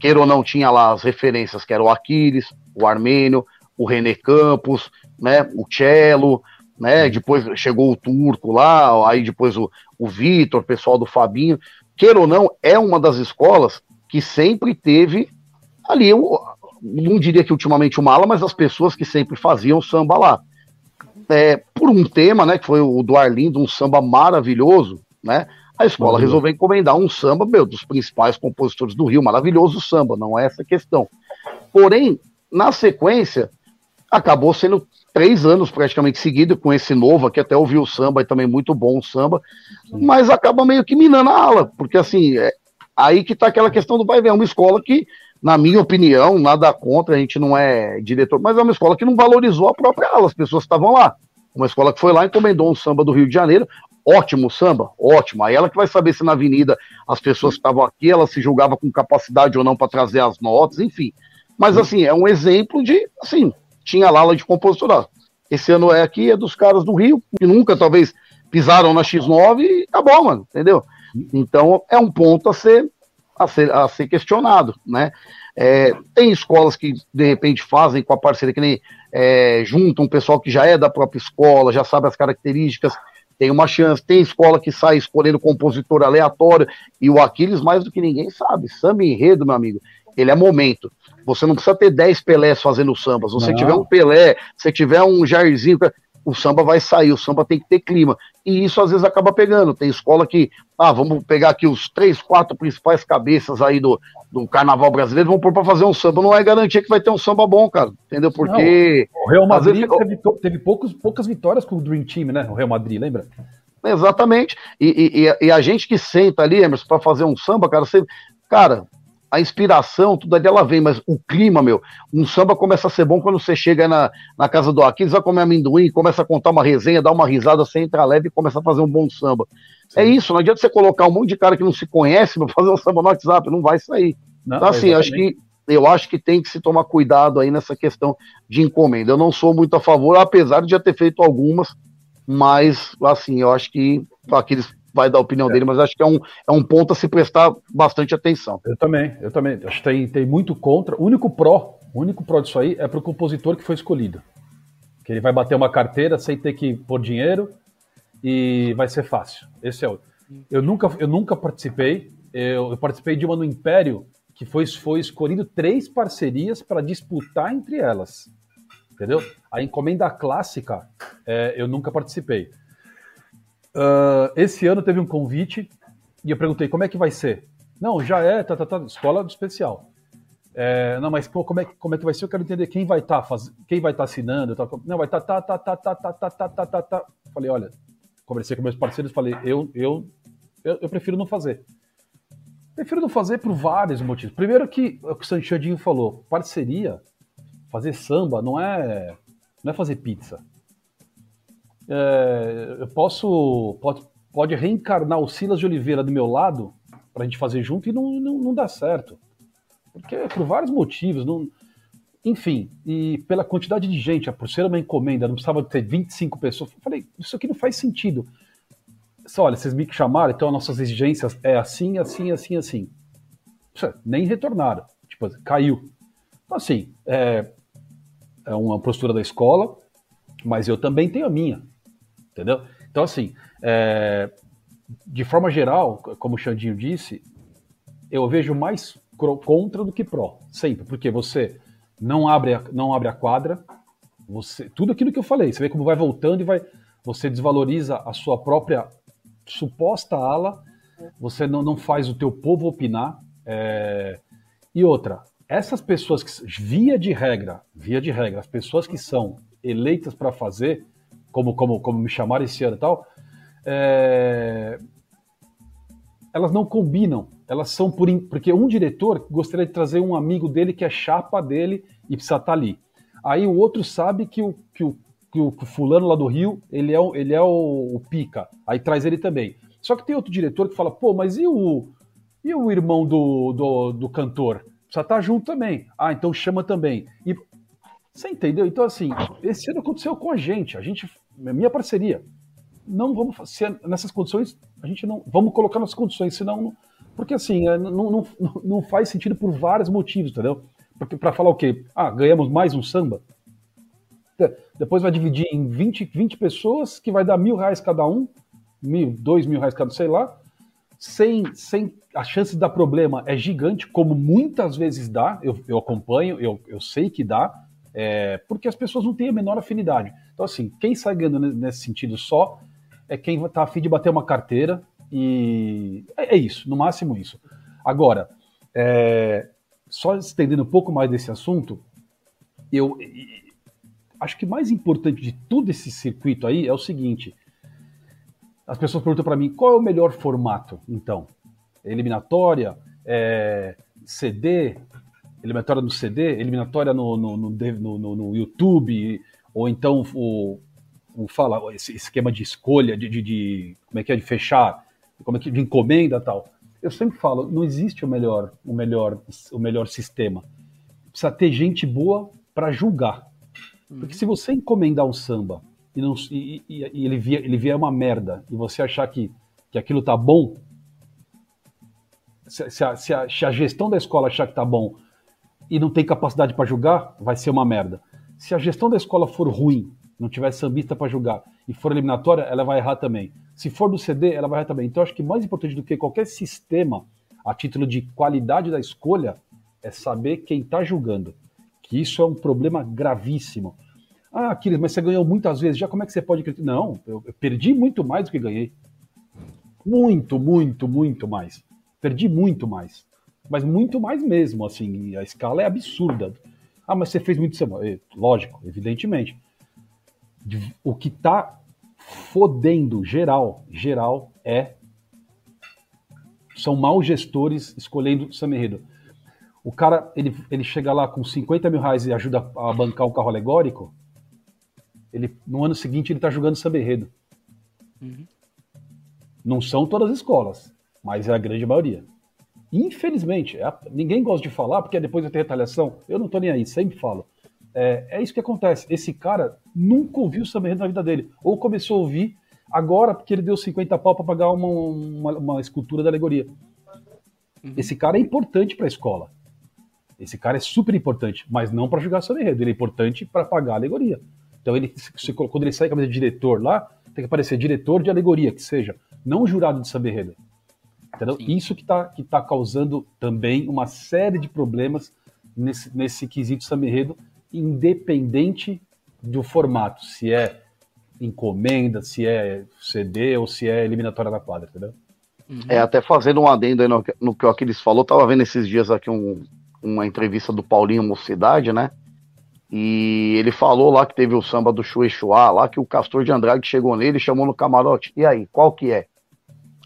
queira ou não, tinha lá as referências, que era o Aquiles, o Armênio, o René Campos, né, o Cello, né, depois chegou o Turco lá, aí depois o, o Vitor, pessoal do Fabinho. Queira ou não, é uma das escolas que sempre teve ali não diria que ultimamente uma ala, mas as pessoas que sempre faziam samba lá. É, por um tema, né, que foi o do Arlindo, um samba maravilhoso, né, a escola resolveu encomendar um samba, meu, dos principais compositores do Rio, maravilhoso samba, não é essa a questão. Porém, na sequência, acabou sendo três anos praticamente seguido com esse novo aqui, até ouvi o samba e também muito bom o samba, mas acaba meio que minando a ala, porque assim, é, aí que tá aquela questão do vai ver, é uma escola que na minha opinião, nada contra, a gente não é diretor, mas é uma escola que não valorizou a própria aula, as pessoas estavam lá. Uma escola que foi lá e encomendou um samba do Rio de Janeiro, ótimo samba, ótimo. Aí ela que vai saber se na avenida as pessoas que estavam aqui, ela se julgava com capacidade ou não para trazer as notas, enfim. Mas assim, é um exemplo de, assim, tinha lá aula de compositor. Esse ano é aqui, é dos caras do Rio, que nunca talvez pisaram na X9 e acabou, mano, entendeu? Então é um ponto a ser a ser, a ser questionado, né? É, tem escolas que de repente fazem com a parceria que nem é, juntam um pessoal que já é da própria escola, já sabe as características, tem uma chance. Tem escola que sai escolhendo compositor aleatório e o Aquiles mais do que ninguém sabe. Samba enredo, meu amigo. ele é momento. Você não precisa ter 10 Pelés fazendo samba. Se você não. tiver um Pelé, se tiver um Jairzinho, o samba vai sair, o samba tem que ter clima. E isso às vezes acaba pegando. Tem escola que, ah, vamos pegar aqui os três, quatro principais cabeças aí do, do carnaval brasileiro, vamos pôr para fazer um samba. Não é garantia que vai ter um samba bom, cara. Entendeu? Porque. Não, o Real Madrid vezes... teve, teve poucos, poucas vitórias com o Dream Team, né? O Real Madrid, lembra? Exatamente. E, e, e a gente que senta ali, Emerson, para fazer um samba, cara, você. Cara, a inspiração, tudo ali ela vem, mas o clima, meu, um samba começa a ser bom quando você chega na, na casa do Aquiles, vai comer amendoim, começa a contar uma resenha, dá uma risada, você entra leve e começa a fazer um bom samba. Sim. É isso, não adianta você colocar um monte de cara que não se conhece para [laughs] fazer um samba no WhatsApp, não vai sair. Não, então, assim, acho que eu acho que tem que se tomar cuidado aí nessa questão de encomenda. Eu não sou muito a favor, apesar de já ter feito algumas, mas, assim, eu acho que aqueles vai dar a opinião é. dele, mas acho que é um, é um ponto a se prestar bastante atenção. Eu também, eu também. Acho que tem, tem muito contra. O único pró, o único pró disso aí é para o compositor que foi escolhido. Que ele vai bater uma carteira sem ter que pôr dinheiro e vai ser fácil. Esse é o. Eu nunca, eu nunca participei. Eu, eu participei de uma no Império que foi, foi escolhido três parcerias para disputar entre elas. Entendeu? A encomenda clássica é, eu nunca participei. Uh, esse ano teve um convite e eu perguntei como é que vai ser. Não, já é, tá, tá, tá escola especial. É, não, mas pô, como, é, como é que vai ser? Eu quero entender quem vai estar tá faz... quem vai estar tá assinando. Tá, não, vai estar tá, tá, tá, tá, tá, tá, tá, tá, tá, tá. Falei, olha, conversei com meus parceiros, falei, eu, eu, eu, eu prefiro não fazer. Prefiro não fazer por vários motivos. Primeiro que o que o Sanchadinho falou, parceria, fazer samba não é, não é fazer pizza é, eu posso. Pode, pode reencarnar o Silas de Oliveira do meu lado para a gente fazer junto e não, não, não dá certo. Porque por vários motivos. Não, enfim, e pela quantidade de gente, por ser uma encomenda, não precisava ter 25 pessoas. Eu falei, isso aqui não faz sentido. Só, olha, vocês me chamaram, então as nossas exigências é assim, assim, assim, assim. Nem retornaram. Tipo, caiu. Então, assim, é, é uma postura da escola, mas eu também tenho a minha entendeu? Então, assim, é, de forma geral, como o Xandinho disse, eu vejo mais contra do que pró, sempre, porque você não abre a, não abre a quadra, você tudo aquilo que eu falei, você vê como vai voltando e vai, você desvaloriza a sua própria suposta ala, você não, não faz o teu povo opinar, é, e outra, essas pessoas que, via de regra, via de regra, as pessoas que são eleitas para fazer, como, como, como me chamaram esse ano e tal, é... elas não combinam. Elas são por. Porque um diretor gostaria de trazer um amigo dele que é chapa dele e precisa estar tá ali. Aí o outro sabe que o, que o, que o fulano lá do Rio, ele é, o, ele é o, o pica. Aí traz ele também. Só que tem outro diretor que fala, pô, mas e o, e o irmão do, do, do cantor? Precisa estar tá junto também. Ah, então chama também. E você entendeu? Então, assim, esse ano aconteceu com a gente. A gente minha parceria. Não vamos ser nessas condições, a gente não vamos colocar nas condições, senão porque assim é, não, não, não faz sentido por vários motivos, entendeu? Porque para falar o quê? Ah, ganhamos mais um samba. Depois vai dividir em 20, 20 pessoas, que vai dar mil reais cada um, mil, dois mil reais cada, sei lá. Sem, sem a chance de dar problema é gigante, como muitas vezes dá. Eu, eu acompanho, eu, eu sei que dá, é, porque as pessoas não têm a menor afinidade. Então, assim, quem sai ganhando nesse sentido só é quem está afim de bater uma carteira e é, é isso, no máximo isso. Agora, é, só estendendo um pouco mais desse assunto, eu acho que mais importante de todo esse circuito aí é o seguinte: as pessoas perguntam para mim qual é o melhor formato, então? Eliminatória, é, CD, eliminatória no CD, eliminatória no, no, no, no YouTube, ou então o, o fala esse esquema de escolha, de, de, de, como é que é de fechar, como é que de encomenda tal. Eu sempre falo, não existe o melhor, o melhor, o melhor sistema. Precisa ter gente boa para julgar. Porque se você encomendar um samba e, não, e, e, e ele, vier, ele vier uma merda e você achar que, que aquilo tá bom, se, se, a, se, a, se a gestão da escola achar que tá bom e não tem capacidade para julgar, vai ser uma merda. Se a gestão da escola for ruim, não tiver sambista para julgar e for eliminatória, ela vai errar também. Se for do CD, ela vai errar também. Então, acho que mais importante do que qualquer sistema, a título de qualidade da escolha, é saber quem está julgando. Que isso é um problema gravíssimo. Ah, Aquiles, mas você ganhou muitas vezes, já como é que você pode acreditar? Não, eu, perdi muito mais do que ganhei. Muito, muito, muito mais. Perdi muito mais. Mas muito mais mesmo, assim, a escala é absurda. Ah, mas você fez muito é, Lógico, evidentemente. O que tá fodendo geral, geral, é são maus gestores escolhendo Samerredo. O cara, ele, ele chega lá com 50 mil reais e ajuda a bancar um carro alegórico, ele, no ano seguinte ele está jogando Samerredo. Uhum. Não são todas as escolas, mas é a grande maioria. Infelizmente, é, ninguém gosta de falar porque depois vai ter retaliação. Eu não estou nem aí, sempre falo. É, é, isso que acontece. Esse cara nunca ouviu o Samerredo na vida dele. Ou começou a ouvir agora porque ele deu 50 pau para pagar uma, uma, uma, escultura da alegoria. Uhum. Esse cara é importante para a escola. Esse cara é super importante, mas não para jogar sobre enredo. Ele é importante para pagar a alegoria. Então, ele, se, quando ele sai com a de diretor lá, tem que aparecer diretor de alegoria, que seja, não jurado de saber enredo. Entendeu? Isso que está que tá causando também uma série de problemas nesse, nesse quesito Samerredo, independente do formato, se é encomenda, se é CD ou se é eliminatória da quadra, entendeu? Uhum. É, até fazendo um adendo aí no, no que o Aquiles falou, tava vendo esses dias aqui um, uma entrevista do Paulinho Mocidade, né? E ele falou lá que teve o samba do Chuechuá, lá que o Castor de Andrade chegou nele e chamou no camarote. E aí, qual que é?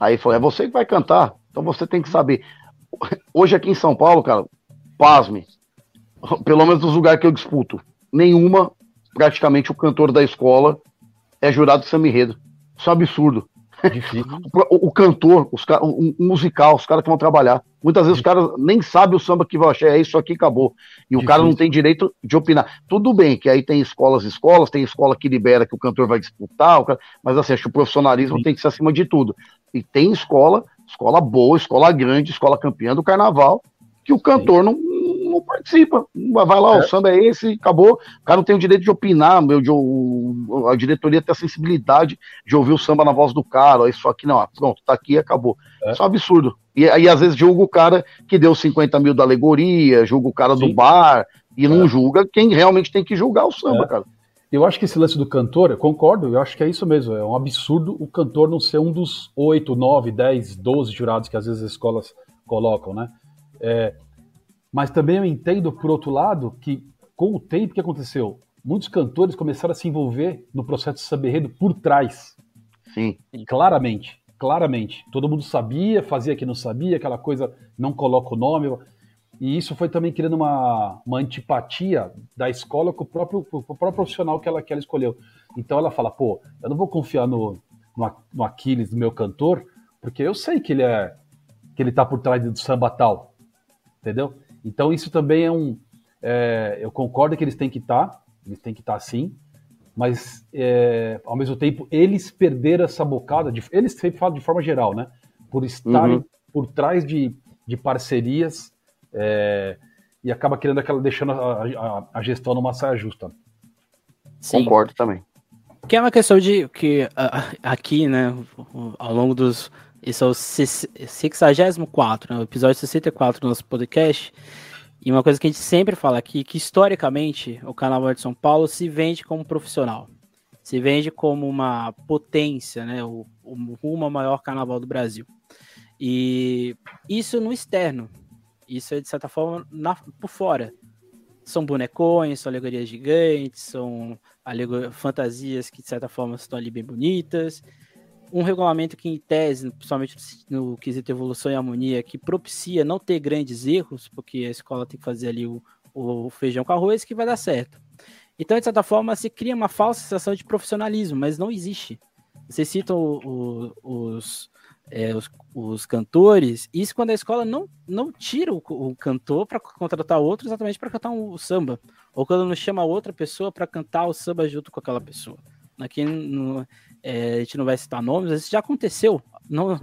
Aí falou: é você que vai cantar, então você tem que saber. Hoje aqui em São Paulo, cara, pasme, [laughs] pelo menos nos lugares que eu disputo, nenhuma, praticamente o cantor da escola é jurado de samba enredo. Isso é um absurdo. O, o, cantor, os, o, o musical, os caras que vão trabalhar. Muitas vezes Difícil. os caras nem sabem o samba que vai achar, é isso aqui, acabou. E Difícil. o cara não tem direito de opinar. Tudo bem que aí tem escolas escolas, tem escola que libera que o cantor vai disputar, cara, mas assim, acho que o profissionalismo Sim. tem que ser acima de tudo. E tem escola, escola boa, escola grande, escola campeã do carnaval, que o cantor não, não participa. Vai lá, é. o samba é esse, acabou. O cara não tem o direito de opinar, meu, de, a diretoria tem a sensibilidade de ouvir o samba na voz do cara, isso aqui não, pronto, tá aqui acabou. É. Isso é um absurdo. E aí, às vezes, julga o cara que deu 50 mil da alegoria, julga o cara Sim. do bar, e é. não julga quem realmente tem que julgar o samba, é. cara. Eu acho que esse lance do cantor, eu concordo, eu acho que é isso mesmo. É um absurdo o cantor não ser um dos 8, 9, 10, 12 jurados que às vezes as escolas colocam, né? É, mas também eu entendo, por outro lado, que com o tempo que aconteceu, muitos cantores começaram a se envolver no processo de samba por trás. Sim. Claramente, claramente. Todo mundo sabia, fazia que não sabia, aquela coisa, não coloca o nome. E isso foi também criando uma, uma antipatia da escola com o próprio, com o próprio profissional que ela, que ela escolheu. Então ela fala, pô, eu não vou confiar no, no, no Aquiles, do meu cantor, porque eu sei que ele é que ele tá por trás do samba tal, entendeu? Então isso também é um. É, eu concordo que eles têm que estar, tá, eles têm que estar tá sim, mas é, ao mesmo tempo eles perderam essa bocada, de, eles sempre falam de forma geral, né? Por estarem uhum. por trás de, de parcerias é, e acaba querendo aquela deixando a, a, a, gestão numa saia justa. Sim. Concordo também. Que é uma questão de que aqui, né, ao longo dos esse é o 64, né, o episódio 64 do nosso podcast. E uma coisa que a gente sempre fala aqui, que historicamente o Carnaval de São Paulo se vende como profissional. Se vende como uma potência, né, o, o maior carnaval do Brasil. E isso no externo. Isso é, de certa forma, na, por fora. São bonecões, são alegorias gigantes, são fantasias que, de certa forma, estão ali bem bonitas um regulamento que, em tese, principalmente no quesito evolução e harmonia, que propicia não ter grandes erros, porque a escola tem que fazer ali o, o feijão com arroz, que vai dar certo. Então, de certa forma, se cria uma falsa sensação de profissionalismo, mas não existe. Vocês citam o, o, os, é, os, os, cantores, isso quando a escola não, não tira o, o cantor para contratar outro exatamente para cantar um, o samba, ou quando não chama outra pessoa para cantar o samba junto com aquela pessoa. Aqui no, é, a gente não vai citar nomes, isso já aconteceu. Não,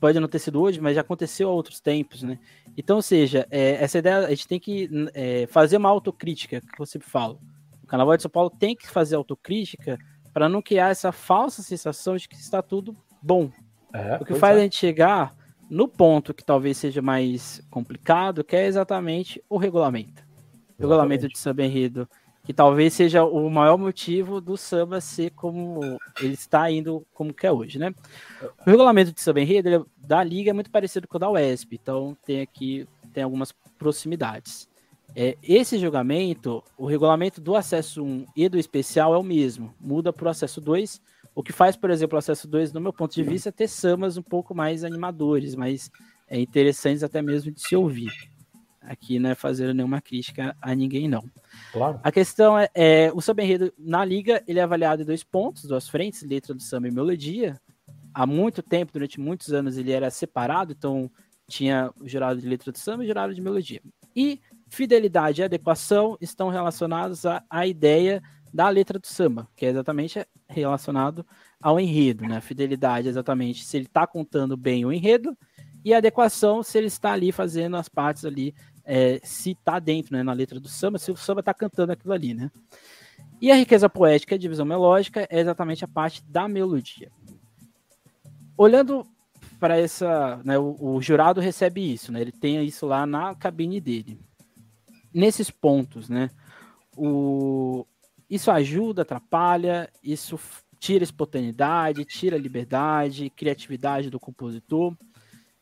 pode não ter sido hoje, mas já aconteceu há outros tempos, né? Então, ou seja, é, essa ideia, a gente tem que é, fazer uma autocrítica, que eu sempre falo. O Carnaval de São Paulo tem que fazer autocrítica para não criar essa falsa sensação de que está tudo bom. É, o que faz é. a gente chegar no ponto que talvez seja mais complicado, que é exatamente o regulamento. O regulamento de samba enredo, que talvez seja o maior motivo do samba ser como ele está indo como que é hoje, né? O regulamento de samba enredo ele, da liga é muito parecido com o da UESP, então tem aqui tem algumas proximidades. É, esse julgamento, o regulamento do acesso 1 e do especial é o mesmo, muda para o acesso 2, o que faz, por exemplo, o acesso 2, no meu ponto de vista, ter samas um pouco mais animadores, mais é, interessantes até mesmo de se ouvir. Aqui não é fazer nenhuma crítica a ninguém, não. Claro. A questão é, é o samba enredo na liga, ele é avaliado em dois pontos, duas frentes, letra do samba e melodia. Há muito tempo, durante muitos anos, ele era separado, então tinha o jurado de letra do samba e o jurado de melodia. E fidelidade e adequação estão relacionados à, à ideia da letra do samba, que é exatamente relacionado ao enredo, né? Fidelidade exatamente se ele está contando bem o enredo e adequação se ele está ali fazendo as partes ali, é, se está dentro, né, na letra do samba, se o samba está cantando aquilo ali, né? E a riqueza poética a divisão melódica é exatamente a parte da melodia. Olhando para essa, né, o, o, jurado recebe isso, né? Ele tem isso lá na cabine dele. Nesses pontos, né? O, isso ajuda, atrapalha, isso tira espontaneidade, tira liberdade, criatividade do compositor.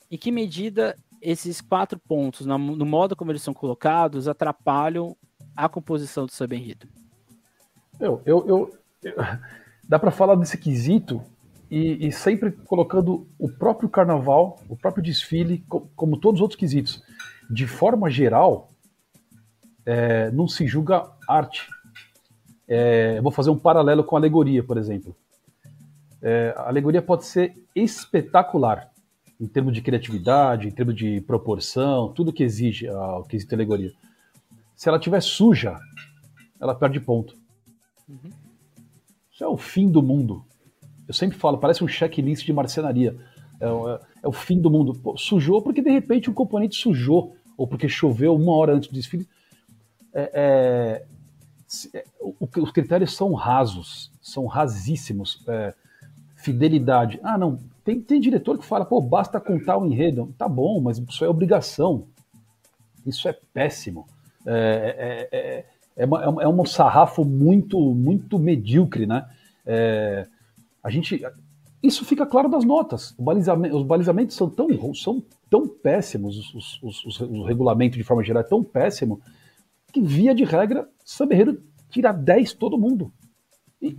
Em que medida esses quatro pontos, no modo como eles são colocados, atrapalham a composição do samba enredo? Eu, eu, eu, eu dá para falar desse quesito e, e, sempre colocando o próprio carnaval, o próprio desfile, como todos os outros quesitos. De forma geral, é, não se julga arte. É, vou fazer um paralelo com alegoria, por exemplo. É, a alegoria pode ser espetacular em termos de criatividade, em termos de proporção, tudo que exige a, o quesito alegoria. Se ela estiver suja, ela perde ponto. Uhum. Isso é o fim do mundo. Eu sempre falo, parece um checklist de marcenaria. É, é, é o fim do mundo. Pô, sujou porque de repente um componente sujou, ou porque choveu uma hora antes do desfile. É, é, é os critérios são rasos, são rasíssimos. É, fidelidade. Ah, não. Tem, tem diretor que fala, pô, basta contar o enredo. Tá bom, mas isso é obrigação. Isso é péssimo. É, é, é, é, uma, é um sarrafo muito, muito medíocre, né? É, a gente, isso fica claro das notas. Os balizamentos são tão, são tão péssimos, os, os, os, o regulamento de forma geral é tão péssimo, que via de regra, São Berreiro tira 10 todo mundo. E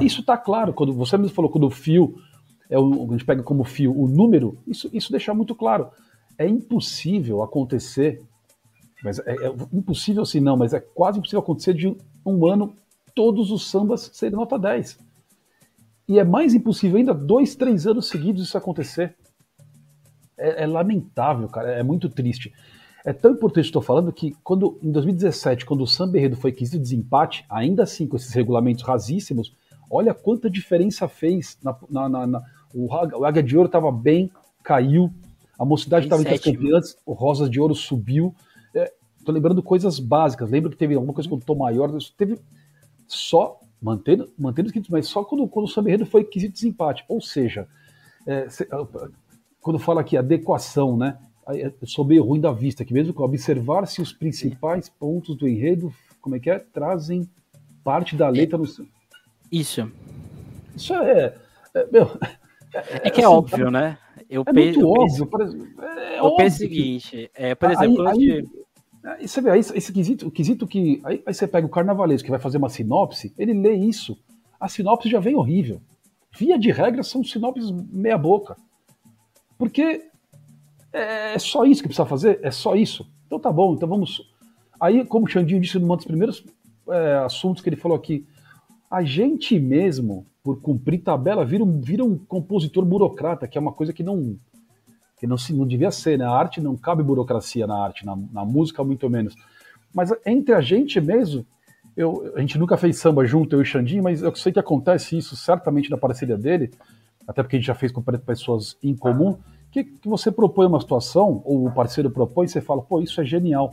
isso está claro. Quando você mesmo falou quando o fio, é o, a gente pega como fio o número, isso, isso deixa muito claro. É impossível acontecer, mas é, é impossível assim não, mas é quase impossível acontecer de um ano todos os sambas serem nota 10. E é mais impossível ainda dois, três anos seguidos isso acontecer. É, é lamentável, cara. É muito triste. É tão importante estou falando que quando em 2017, quando o Samba Enredo foi quesito de desempate, ainda assim com esses regulamentos rasíssimos, olha quanta diferença fez. Na, na, na, o, o Águia de Ouro estava bem, caiu. A Mocidade estava entre as campeãs, o Rosas de Ouro subiu. Estou é, lembrando coisas básicas. Lembro que teve alguma coisa quando o Tom Maior. Teve só mantendo, mantendo os quesitos, mas só quando, quando o Samba Enredo foi quesito de desempate. Ou seja, é, se, quando fala aqui adequação, né? Eu sou meio ruim da vista, que mesmo que observar se os principais pontos do enredo, como é que é, trazem parte da letra no. Isso. Isso é. é meu, é, é que é assim, óbvio, né? Eu é penso, muito óbvio. É eu penso o seguinte, é, por exemplo, aí, aí, Aí você vê, aí, esse quesito, o quesito que. Aí, aí, você pega o carnavalesco que vai fazer uma sinopse, ele lê isso. A sinopse já vem horrível. Via de regra, são sinopses meia-boca. Porque é, é só isso que precisa fazer? É só isso? Então tá bom, então vamos. Aí, como o Xandinho disse num dos primeiros é, assuntos que ele falou aqui, a gente mesmo, por cumprir tabela, vira um, vira um compositor burocrata, que é uma coisa que não que não, não devia ser, né? A arte não cabe burocracia na arte, na, na música muito menos. Mas entre a gente mesmo, eu, a gente nunca fez samba junto, eu e o Xandinho, mas eu sei que acontece isso certamente na parceria dele, até porque a gente já fez com pessoas em comum, que, que você propõe uma situação, ou o parceiro propõe, você fala, pô, isso é genial.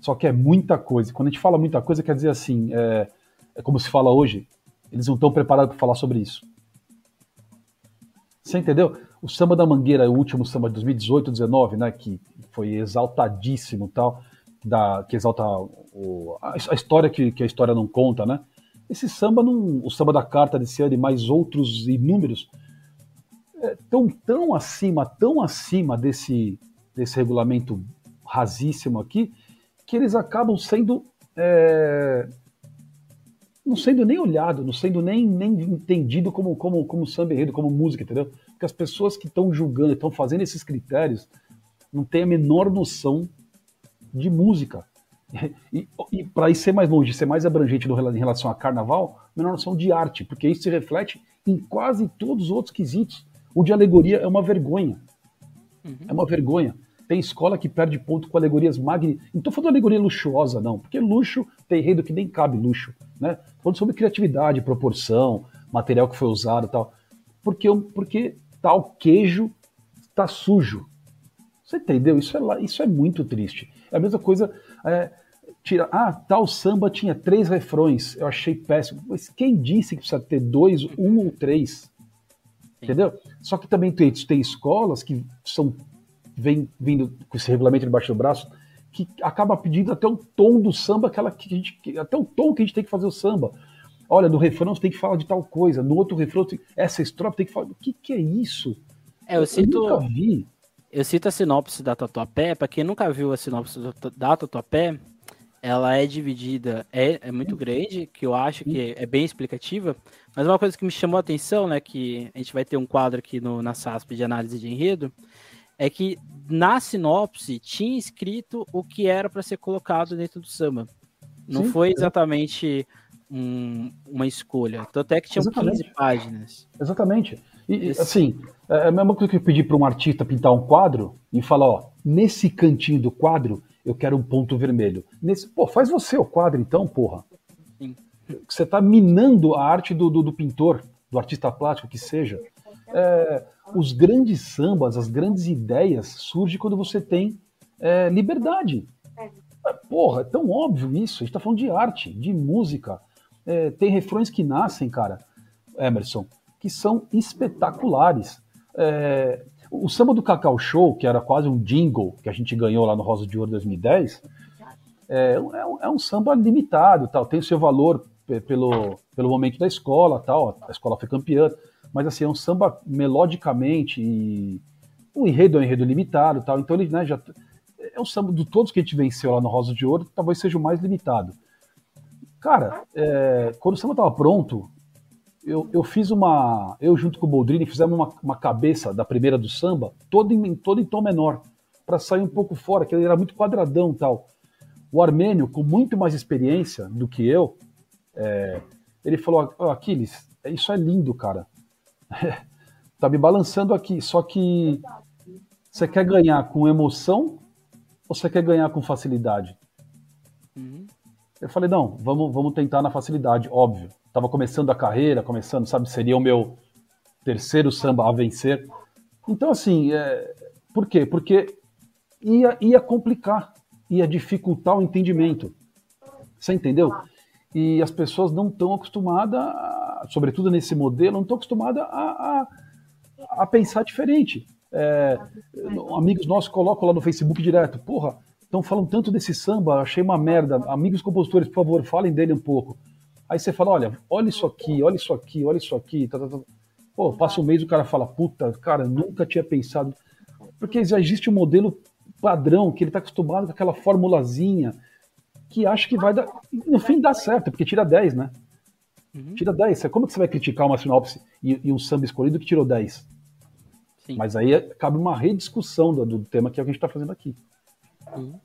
Só que é muita coisa. Quando a gente fala muita coisa, quer dizer assim, é, é como se fala hoje, eles não estão preparados para falar sobre isso. Você entendeu? o samba da Mangueira, o último samba de 2018, 19, né, que foi exaltadíssimo tal, da, que exalta o, a, a, história que, que, a história não conta, né? Esse samba, não, o samba da carta desse ano e mais outros inúmeros, é, tão, tão acima, tão acima desse, desse regulamento rasíssimo aqui, que eles acabam sendo é, não sendo nem olhado, não sendo nem, nem entendido como, como, como samba enredo, como música, entendeu? Porque as pessoas que estão julgando, estão fazendo esses critérios, não têm a menor noção de música. [laughs] E, e para ir ser mais longe, ser mais abrangente no, em relação a carnaval, menor noção de arte, porque isso se reflete em quase todos os outros quesitos. O de alegoria é uma vergonha. Uhum. É uma vergonha. Tem escola que perde ponto com alegorias magníficas. Não estou falando de alegoria luxuosa, não, porque luxo tem enredo que nem cabe luxo. Né? Falando sobre criatividade, proporção, material que foi usado e tal. Porque, porque tal queijo está sujo. Você entendeu? Isso é, isso é muito triste. É a mesma coisa. É, tira, ah, tal samba tinha três refrões. Eu achei péssimo. Mas quem disse que precisa ter dois, um ou três? Entendeu? Só que também tem, tem escolas que são vem vindo com esse regulamento debaixo do braço que acaba pedindo até o tom do samba, aquela que a gente, até o tom que a gente tem que fazer o samba. Olha, no refrão você tem que falar de tal coisa, no outro refrão, essa estrofe tem que falar. O que, que é isso? É, eu, cito, eu nunca vi. Eu cito a sinopse da Tatuapé, para quem nunca viu a sinopse da Tatuapé, ela é dividida, é, é muito grande, que eu acho que é bem explicativa, mas uma coisa que me chamou a atenção, né, que a gente vai ter um quadro aqui no, na SASP de análise de enredo, é que na sinopse tinha escrito o que era para ser colocado dentro do samba. Não Sim, foi exatamente um, uma escolha. Tanto é que tinha 15 páginas. Exatamente. E, Esse... assim, é a mesma coisa que eu pedi para um artista pintar um quadro e falar, ó, nesse cantinho do quadro eu quero um ponto vermelho. Nesse, pô, faz você o quadro então, porra. Sim. Você está minando a arte do, do, do, pintor, do artista plástico que seja. É, os grandes sambas, as grandes ideias surgem quando você tem é, liberdade. É. Porra, é tão óbvio isso. A gente tá falando de arte, de música. É, tem refrões que nascem, cara, Emerson, que são espetaculares. É, o samba do Cacau Show, que era quase um jingle que a gente ganhou lá no Rosa de Ouro 2010, é, é, um, é um samba limitado, tal, tem o seu valor pelo, pelo momento da escola, tal, a escola foi campeã, mas assim, é um samba melodicamente e o enredo é um enredo limitado tal. Então ele né, já é um samba de todos que a gente venceu lá no Rosa de Ouro, talvez seja o mais limitado. Cara, é, quando o samba estava pronto, eu, eu, fiz uma. Eu, junto com o Boldrini, fizemos uma, uma cabeça da primeira do samba, toda em, toda em tom menor, para sair um pouco fora, que ele era muito quadradão tal. O Armênio, com muito mais experiência do que eu, é, ele falou: Aquiles, isso é lindo, cara. [laughs] tá me balançando aqui. Só que você quer ganhar com emoção ou você quer ganhar com facilidade? Uhum. Eu falei, não, vamos, vamos tentar na facilidade, óbvio. Tava começando a carreira, começando, sabe, seria o meu terceiro samba a vencer. Então, assim, é... por quê? Porque ia, ia complicar, ia dificultar o entendimento. Você entendeu? E as pessoas não estão acostumadas a sobretudo nesse modelo, não estão acostumados a, a, a, pensar diferente. É, amigos nossos colocam lá no Facebook direto, porra, estão falando tanto desse samba, achei uma merda. Amigos compositores, por favor, falem dele um pouco. Aí você fala, olha, olha isso aqui, olha isso aqui, olha isso aqui. Tá, tá, tá. Pô, passa um mês o cara fala, puta, cara, nunca tinha pensado. Porque já existe um modelo padrão que ele está acostumado com aquela formulazinha que acha que vai dar. No fim dá certo, porque tira 10, né? Uhum. Tira 10. Como que você vai criticar uma sinopse e, e um samba escolhido que tirou 10? Sim. Mas aí cabe uma rediscussão do, do tema que a gente está fazendo aqui. Uhum.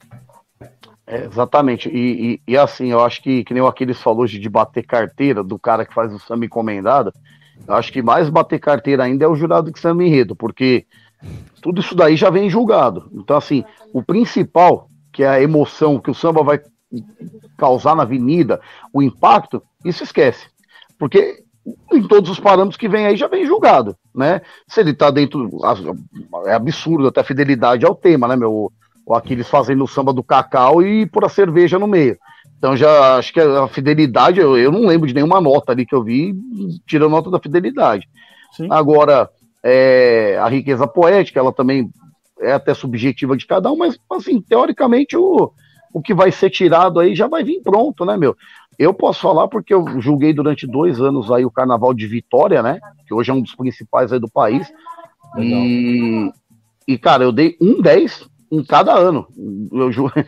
É, exatamente. E, e, e, assim, eu acho que, que nem o Aquiles falou de bater carteira do cara que faz o samba encomendado, eu acho que mais bater carteira ainda é o jurado que samba enredo, porque tudo isso daí já vem julgado. Então, assim, o principal, que é a emoção que o samba vai causar na avenida, o impacto, isso esquece. Porque em todos os parâmetros que vem aí já vem julgado, né? Se ele tá dentro. É absurdo até a fidelidade ao tema, né, meu? O Aquiles fazendo o samba do cacau e por a cerveja no meio. Então já acho que a fidelidade, eu, eu não lembro de nenhuma nota ali que eu vi tirando nota da fidelidade. Sim. Agora, é, a riqueza poética, ela também é até subjetiva de cada um, mas assim, teoricamente o, o que vai ser tirado aí já vai vir pronto, né, meu? Eu posso falar porque eu julguei durante dois anos aí o Carnaval de Vitória, né? Que hoje é um dos principais aí do país. E, e, cara, eu dei um 10 em cada ano. Eu ju... [laughs]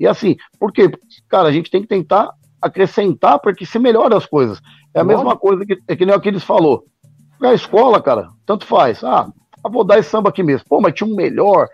E assim, por quê? Cara, a gente tem que tentar acrescentar para que se melhore as coisas. É a mesma coisa que, é que nem o que eles falou. A escola, cara, tanto faz. Ah, vou dar esse samba aqui mesmo. Pô, mas tinha um melhor,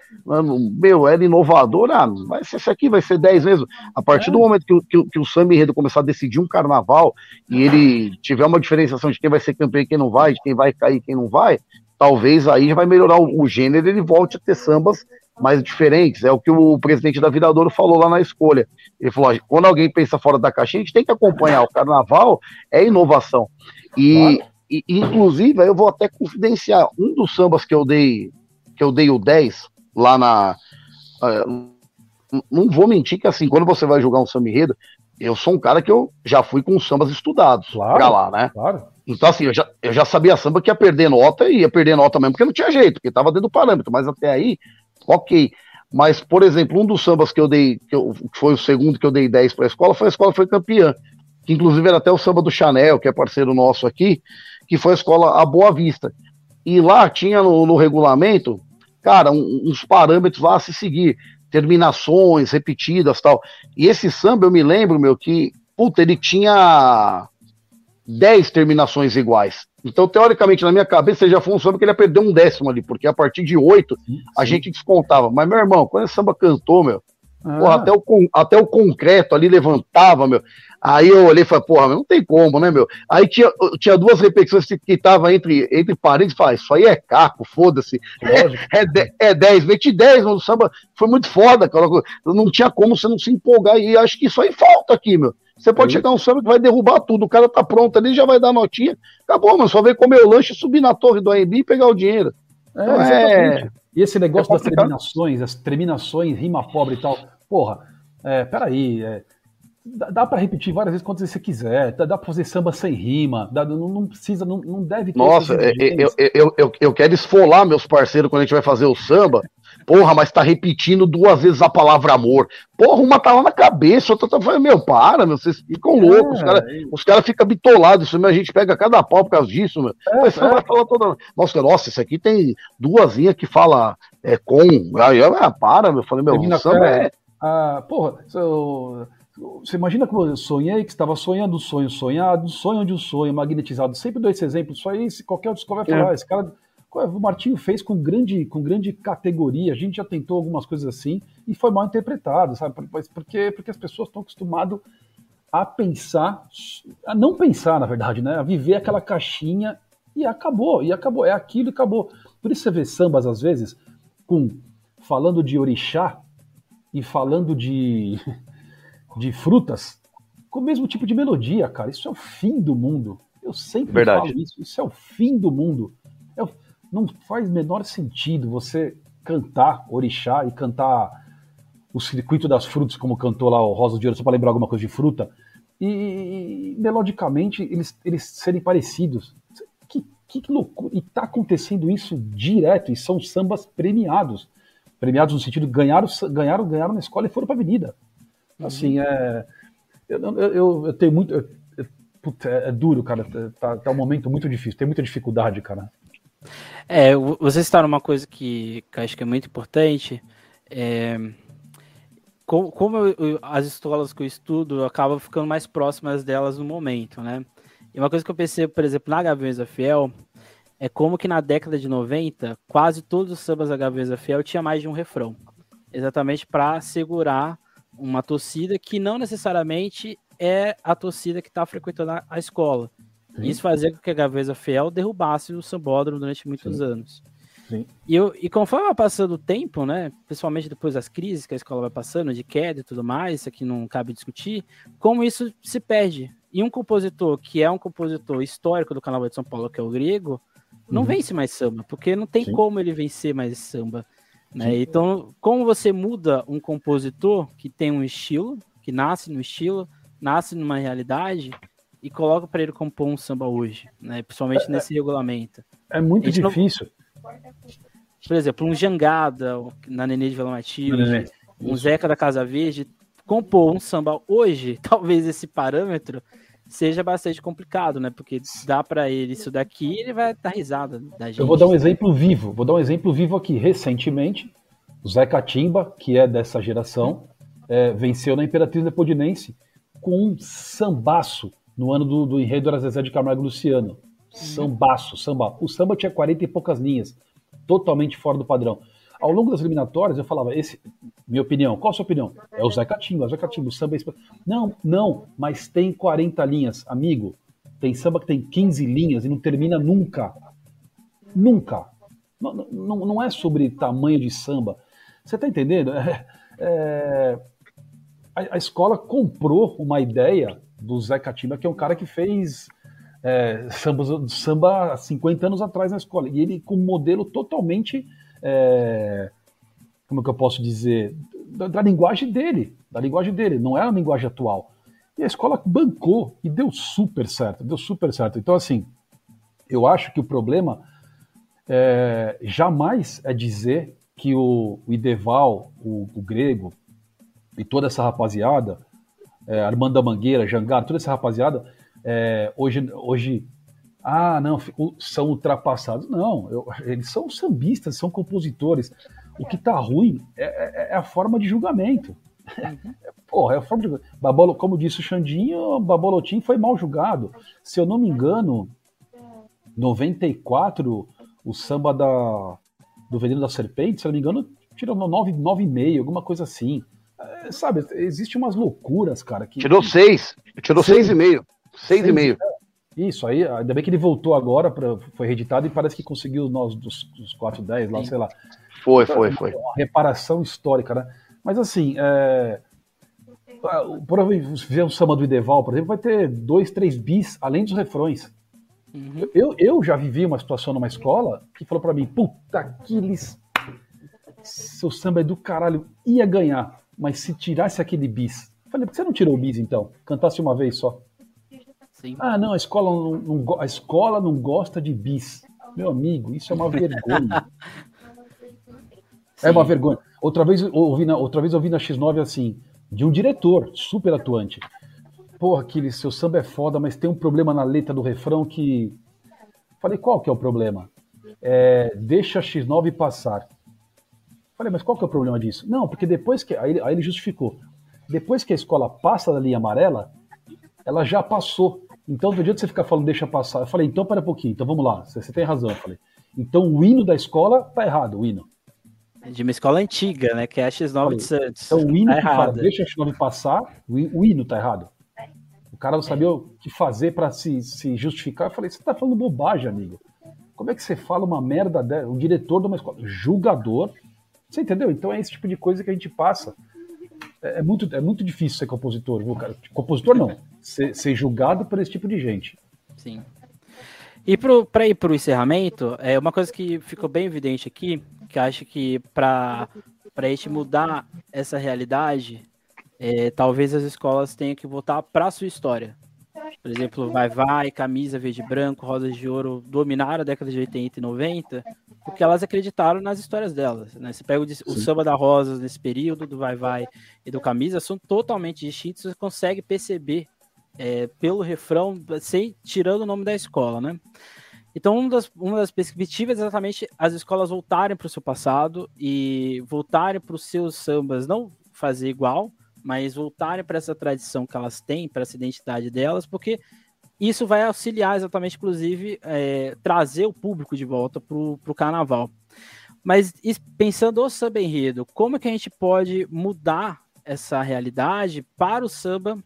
meu, era inovador. Ah, vai ser esse aqui, vai ser 10 mesmo. A partir é. do momento que, que, que o samba enredo começar a decidir um carnaval e ele tiver uma diferenciação de quem vai ser campeão e quem não vai, de quem vai cair e quem não vai, talvez aí já vai melhorar o, o gênero e ele volte a ter sambas mais diferentes. É o que o presidente da Viradouro falou lá na escolha. Ele falou: quando alguém pensa fora da caixinha, a gente tem que acompanhar. O carnaval é inovação. E, claro. E, inclusive, eu vou até confidenciar um dos sambas que eu dei, que eu dei o 10 lá na. Uh, não vou mentir que assim, quando você vai jogar um samba enredo, eu sou um cara que eu já fui com sambas estudados claro, pra lá, né? Claro. Então, assim, eu já, eu já sabia samba que ia perder nota e ia perder nota mesmo, porque não tinha jeito, porque tava dentro do parâmetro, mas até aí ok. Mas, por exemplo, um dos sambas que eu dei, que, eu, que foi o segundo que eu dei 10 para a escola, foi a escola foi campeã. Que inclusive era até o samba do Chanel, que é parceiro nosso aqui, que foi a escola A Boa Vista. E lá tinha no, no regulamento, cara, um, uns parâmetros lá a se seguir, terminações repetidas tal. E esse samba, eu me lembro, meu, que, puta, ele tinha 10 terminações iguais. Então, teoricamente, na minha cabeça, já foi um samba que ele ia perder um décimo ali, porque a partir de oito a gente descontava. Mas, meu irmão, quando esse samba cantou, meu, ah. porra, até, o, até o concreto ali levantava, meu. Aí eu olhei e falei, porra, não tem como, né, meu? Aí tinha, tinha duas repetições que estavam entre, entre paredes e falei, isso aí é caco, foda-se. [laughs] É, é 10, meti 10 no samba, foi muito foda, cara. Não tinha como você não se empolgar. E acho que isso aí falta aqui, meu. Você pode chegar um samba que vai derrubar tudo, o cara tá pronto ali, já vai dar notinha, acabou, mas só vem comer o lanche, subir na torre do AMB e pegar o dinheiro. É, então, é... E esse negócio é das terminações, as terminações, rima pobre e tal, porra, é, peraí, é, dá, dá para repetir várias vezes quantas você quiser, dá, dá para fazer samba sem rima, dá, não, não, precisa, não, não deve ter. Nossa, é, eu, eu, eu, eu quero esfolar meus parceiros quando a gente vai fazer o samba, Porra, mas tá repetindo duas vezes a palavra amor. Porra, uma tá lá na cabeça, outra tá falando, meu, para, meu, vocês ficam é, loucos. Os caras é... cara ficam bitolados, isso, meu, a gente pega cada pau por causa disso, meu. É, mas você é. vai falar toda. Nossa, nossa, isso aqui tem duas linhas que fala é, com. Aí eu, ah, para, meu. Eu falei, meu, Termina samba é. Ah, porra, eu... Você imagina como eu sonhei, que estava sonhando um sonho sonhado, um sonho de um sonho magnetizado. Sempre dou esse exemplo, aí, se qualquer outro vai falar, é. esse cara o Martinho fez com grande, com grande categoria, a gente já tentou algumas coisas assim e foi mal interpretado, sabe? Porque, porque as pessoas estão acostumadas a pensar, a não pensar, na verdade, né? A viver aquela caixinha e acabou, e acabou, é aquilo e acabou. Por isso você vê sambas, às vezes, com falando de orixá e falando de, [laughs] de frutas, com o mesmo tipo de melodia, cara. Isso é o fim do mundo. Eu sempre verdade. falo isso, isso é o fim do mundo. É não faz menor sentido você cantar orixá e cantar o circuito das frutas, como cantou lá o Rosa de Ouro, só para lembrar alguma coisa de fruta, e, e melodicamente eles, eles serem parecidos. Que, que loucura! E tá acontecendo isso direto, e são sambas premiados. Premiados no sentido ganharam, ganharam, ganharam na escola e foram para a avenida. Uhum. Assim, é. Eu, eu, eu tenho muito. Eu, puta, é, é, duro, cara. Tá, tá um momento muito difícil, tem muita dificuldade, cara. É, você está numa coisa que, que acho que é muito importante. É, como, como eu, eu, as escolas que eu estudo, eu acabo ficando mais próximas delas no momento, né? E uma coisa que eu percebo, por exemplo, na Gaviões da Fiel, é como que na década de 90, quase todos os sambas da Gaviões da Fiel tinha mais de um refrão. Exatamente para segurar uma torcida que não necessariamente é a torcida que está frequentando a, a escola. Sim. Isso fazia com que a Gaveza Fiel derrubasse o Sambódromo durante muitos Sim. anos. Sim. E, eu, e conforme vai passando o tempo, né, principalmente depois das crises que a escola vai passando, de queda e tudo mais, isso aqui não cabe discutir, como isso se perde. E um compositor que é um compositor histórico do Carnaval de São Paulo, que é o grego, não uhum. vence mais samba, porque não tem Sim. como ele vencer mais samba. Né? Então, como você muda um compositor que tem um estilo, que nasce no estilo, nasce numa realidade, e coloca para ele compor um samba hoje, né? Principalmente é, nesse regulamento. É muito difícil. Não... Por exemplo, um Jangada na Nenê de Vila Matilde, um Zeca da Casa Verde, compor um samba hoje, [laughs] talvez esse parâmetro seja bastante complicado, né? Porque dá para ele isso daqui, ele vai dar risada da gente. Eu vou dar um exemplo vivo. Vou dar um exemplo vivo aqui. Recentemente, o Zé Catimba, que é dessa geração, é, venceu na Imperatriz Leopoldinense com um sambaço no ano do, do enredo era Zezé de Camargo Luciano. Sambaço, samba. O samba tinha 40 e poucas linhas, totalmente fora do padrão. Ao longo das eliminatórias, eu falava, esse, minha opinião, qual a sua opinião? É o Zé Catimba, Zé Catimba, o samba é... Não, não, mas tem 40 linhas, amigo. Tem samba que tem 15 linhas e não termina nunca. Nunca. Não, não, não é sobre tamanho de samba. Você tá entendendo? É, é, a, a, escola comprou uma ideia do Zé Catimba, que é um cara que fez é, samba, samba 50 anos atrás na escola. E ele com um modelo totalmente. É, como é que eu posso dizer? Da, da, linguagem dele. Da linguagem dele, não é a linguagem atual. E a escola bancou e deu super certo, deu super certo. Então, assim, eu acho que o problema é, jamais é dizer que o, o Ideval, o, o Grego e toda essa rapaziada é, Armando da Mangueira, Jangar, toda essa rapaziada, é, hoje, hoje, ah, não, são ultrapassados. Não, eu, eles são sambistas, são compositores. O que tá ruim é, é, é a forma de julgamento. Uhum. [laughs] Porra, é a forma de julgamento. Como disse o Xandinho, Babolotim foi mal julgado. Se eu não me engano, 94, o samba da, do Veneno da Serpente, se eu não me engano, tirou 9,5, alguma coisa assim. É, sabe, existe umas loucuras, cara. Que, tirou 6, tirou 6,5. 6,5. Isso, aí, ainda bem que ele voltou agora, pra, foi reeditado e parece que conseguiu nós dos, dos 410 lá, Sim. sei lá. Foi, foi, foi. Uma reparação histórica, né? Mas assim, é... provavelmente se fizer um samba do Ideval, por exemplo, vai ter dois, três bis, além dos refrões. Uhum. Eu, eu já vivi uma situação numa escola que falou para mim, puta, que eles... Seu samba é do caralho, ia ganhar mas se tirasse aquele bis. Falei, por que você não tirou o bis então? Cantasse uma vez só. Sim. Ah, não, a escola não, não, a escola não gosta de bis. Meu amigo, isso é uma vergonha. [laughs] é uma vergonha. Outra vez, ouvi na, outra vez eu ouvi na X9 assim, de um diretor super atuante. Porra, aquele seu samba é foda, mas tem um problema na letra do refrão que. Falei, qual que é o problema? É, deixa a X9 passar. Falei, mas qual que é o problema disso? Não, porque depois que. Aí aí ele justificou. Depois que a escola passa da linha amarela, ela já passou. Então, do dia que você ficar falando deixa passar, eu falei, então para um pouquinho, então vamos lá, você, você, tem razão. Eu falei, então o hino da escola tá errado, o hino. É de uma escola antiga, né? Que é a X9 falei, de Santos. Então o hino tá que errado. fala, deixa a X9 passar, o, o hino tá errado. O cara não sabia é. o que fazer para se, se justificar. Eu falei, você tá falando bobagem, amigo. Como é que você fala uma merda dela? O diretor de uma escola, julgador, você entendeu? Então é esse tipo de coisa que a gente passa. É, é muito, é muito difícil ser compositor, viu, cara? Compositor não. Ser, ser julgado por esse tipo de gente. Sim. E para ir para o encerramento, é uma coisa que ficou bem evidente aqui, que acho que para a gente mudar essa realidade, é, talvez as escolas tenham que voltar para a sua história. Por exemplo, Vai Vai, Camisa Verde e Branco, Rosas de Ouro dominaram a década de 80 e 90 porque elas acreditaram nas histórias delas. Né? Você pega o, o Samba da Rosas nesse período, do Vai Vai e do Camisa, são totalmente distintos, você consegue perceber é, pelo refrão, sem, tirando o nome da escola, né? Então, uma das, uma das perspectivas é exatamente as escolas voltarem para o seu passado e voltarem para os seus sambas, não fazer igual, mas voltarem para essa tradição que elas têm, para essa identidade delas, porque isso vai auxiliar exatamente, inclusive, é, trazer o público de volta para o carnaval. Mas pensando o samba enredo, como que a gente pode mudar essa realidade para o samba?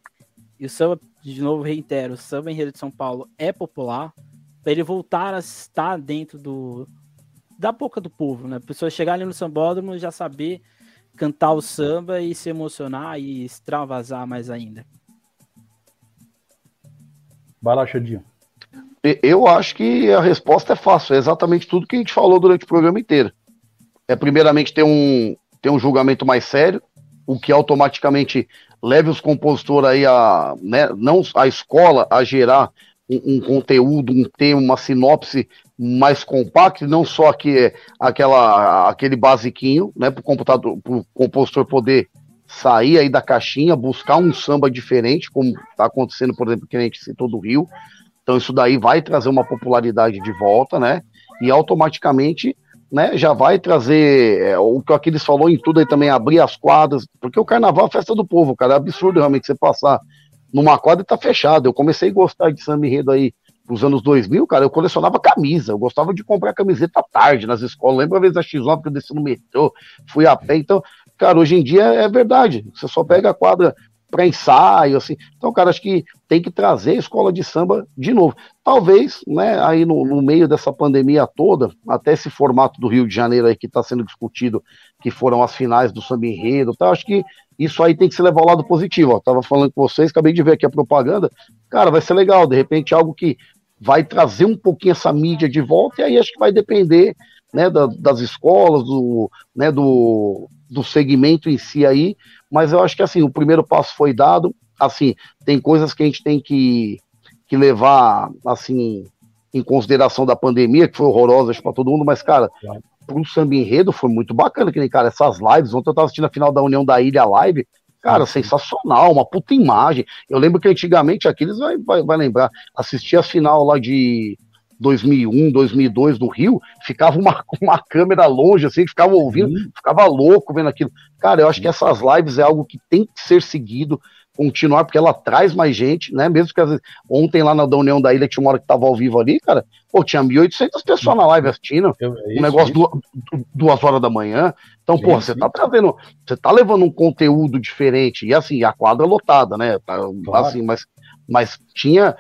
E o samba, de novo, reitero, o samba enredo de São Paulo é popular, para ele voltar a estar dentro do da boca do povo, né? A pessoa chegar ali no sambódromo e já saber cantar o samba e se emocionar e extravasar mais ainda. Vai lá, Xandinho. Eu acho que a resposta é fácil, é exatamente tudo que a gente falou durante o programa inteiro. É primeiramente ter um, ter um julgamento mais sério, o que automaticamente leve os compositores aí a, né, não a escola a gerar um, um, conteúdo, um tema, uma sinopse mais compacta, não só que aquela aquele basiquinho, né, para o computador, para o compositor poder sair aí da caixinha, buscar um samba diferente, como está acontecendo, por exemplo, que a gente citou do Rio. Então isso daí vai trazer uma popularidade de volta, né? E automaticamente né, já vai trazer é, o que aqueles falou em tudo aí também, abrir as quadras, porque o carnaval é festa do povo, cara, é absurdo realmente você passar numa quadra e tá fechado. Eu comecei a gostar de samba enredo aí nos anos 2000, cara, eu colecionava camisa, eu gostava de comprar camiseta tarde nas escolas. Lembra a vez da X1 que eu desci no metrô, fui a pé, então, cara, hoje em dia é verdade. Você só pega a quadra para ensaio, assim. Então, cara, acho que tem que trazer a escola de samba de novo. Talvez, né, aí no, no meio dessa pandemia toda, até esse formato do Rio de Janeiro aí que está sendo discutido, que foram as finais do samba enredo, tá? acho que isso aí tem que se levar ao lado positivo. Ó. Tava falando com vocês, acabei de ver aqui a propaganda. Cara, vai ser legal, de repente algo que vai trazer um pouquinho essa mídia de volta, e aí acho que vai depender né, da, das escolas, do, né, do, do segmento em si aí, mas eu acho que assim, o primeiro passo foi dado, assim, tem coisas que a gente tem que, que levar, assim, em consideração da pandemia, que foi horrorosa para todo mundo, mas, cara, pro samba enredo foi muito bacana, que nem, cara, essas lives, ontem eu tava assistindo a final da União da Ilha Live, cara, sensacional, uma puta imagem, eu lembro que antigamente, aqueles vai, vai, vai lembrar, assistir a final lá de 2001, 2002 do Rio, ficava uma, [laughs] uma câmera longe, assim, ficava ouvindo, uhum. ficava louco vendo aquilo. Cara, eu acho que essas lives é algo que tem que ser seguido, continuar, porque ela traz mais gente, né? Mesmo que às vezes, ontem lá na da União da Ilha tinha uma hora que tava ao vivo ali, cara, pô, tinha 1.800 pessoas na live assistindo, é isso, um negócio duas, duas horas da manhã. Então, pô, você tá trazendo, você tá levando um conteúdo diferente, e assim, a quadra lotada, né? Tá, claro. Assim, mas, mas tinha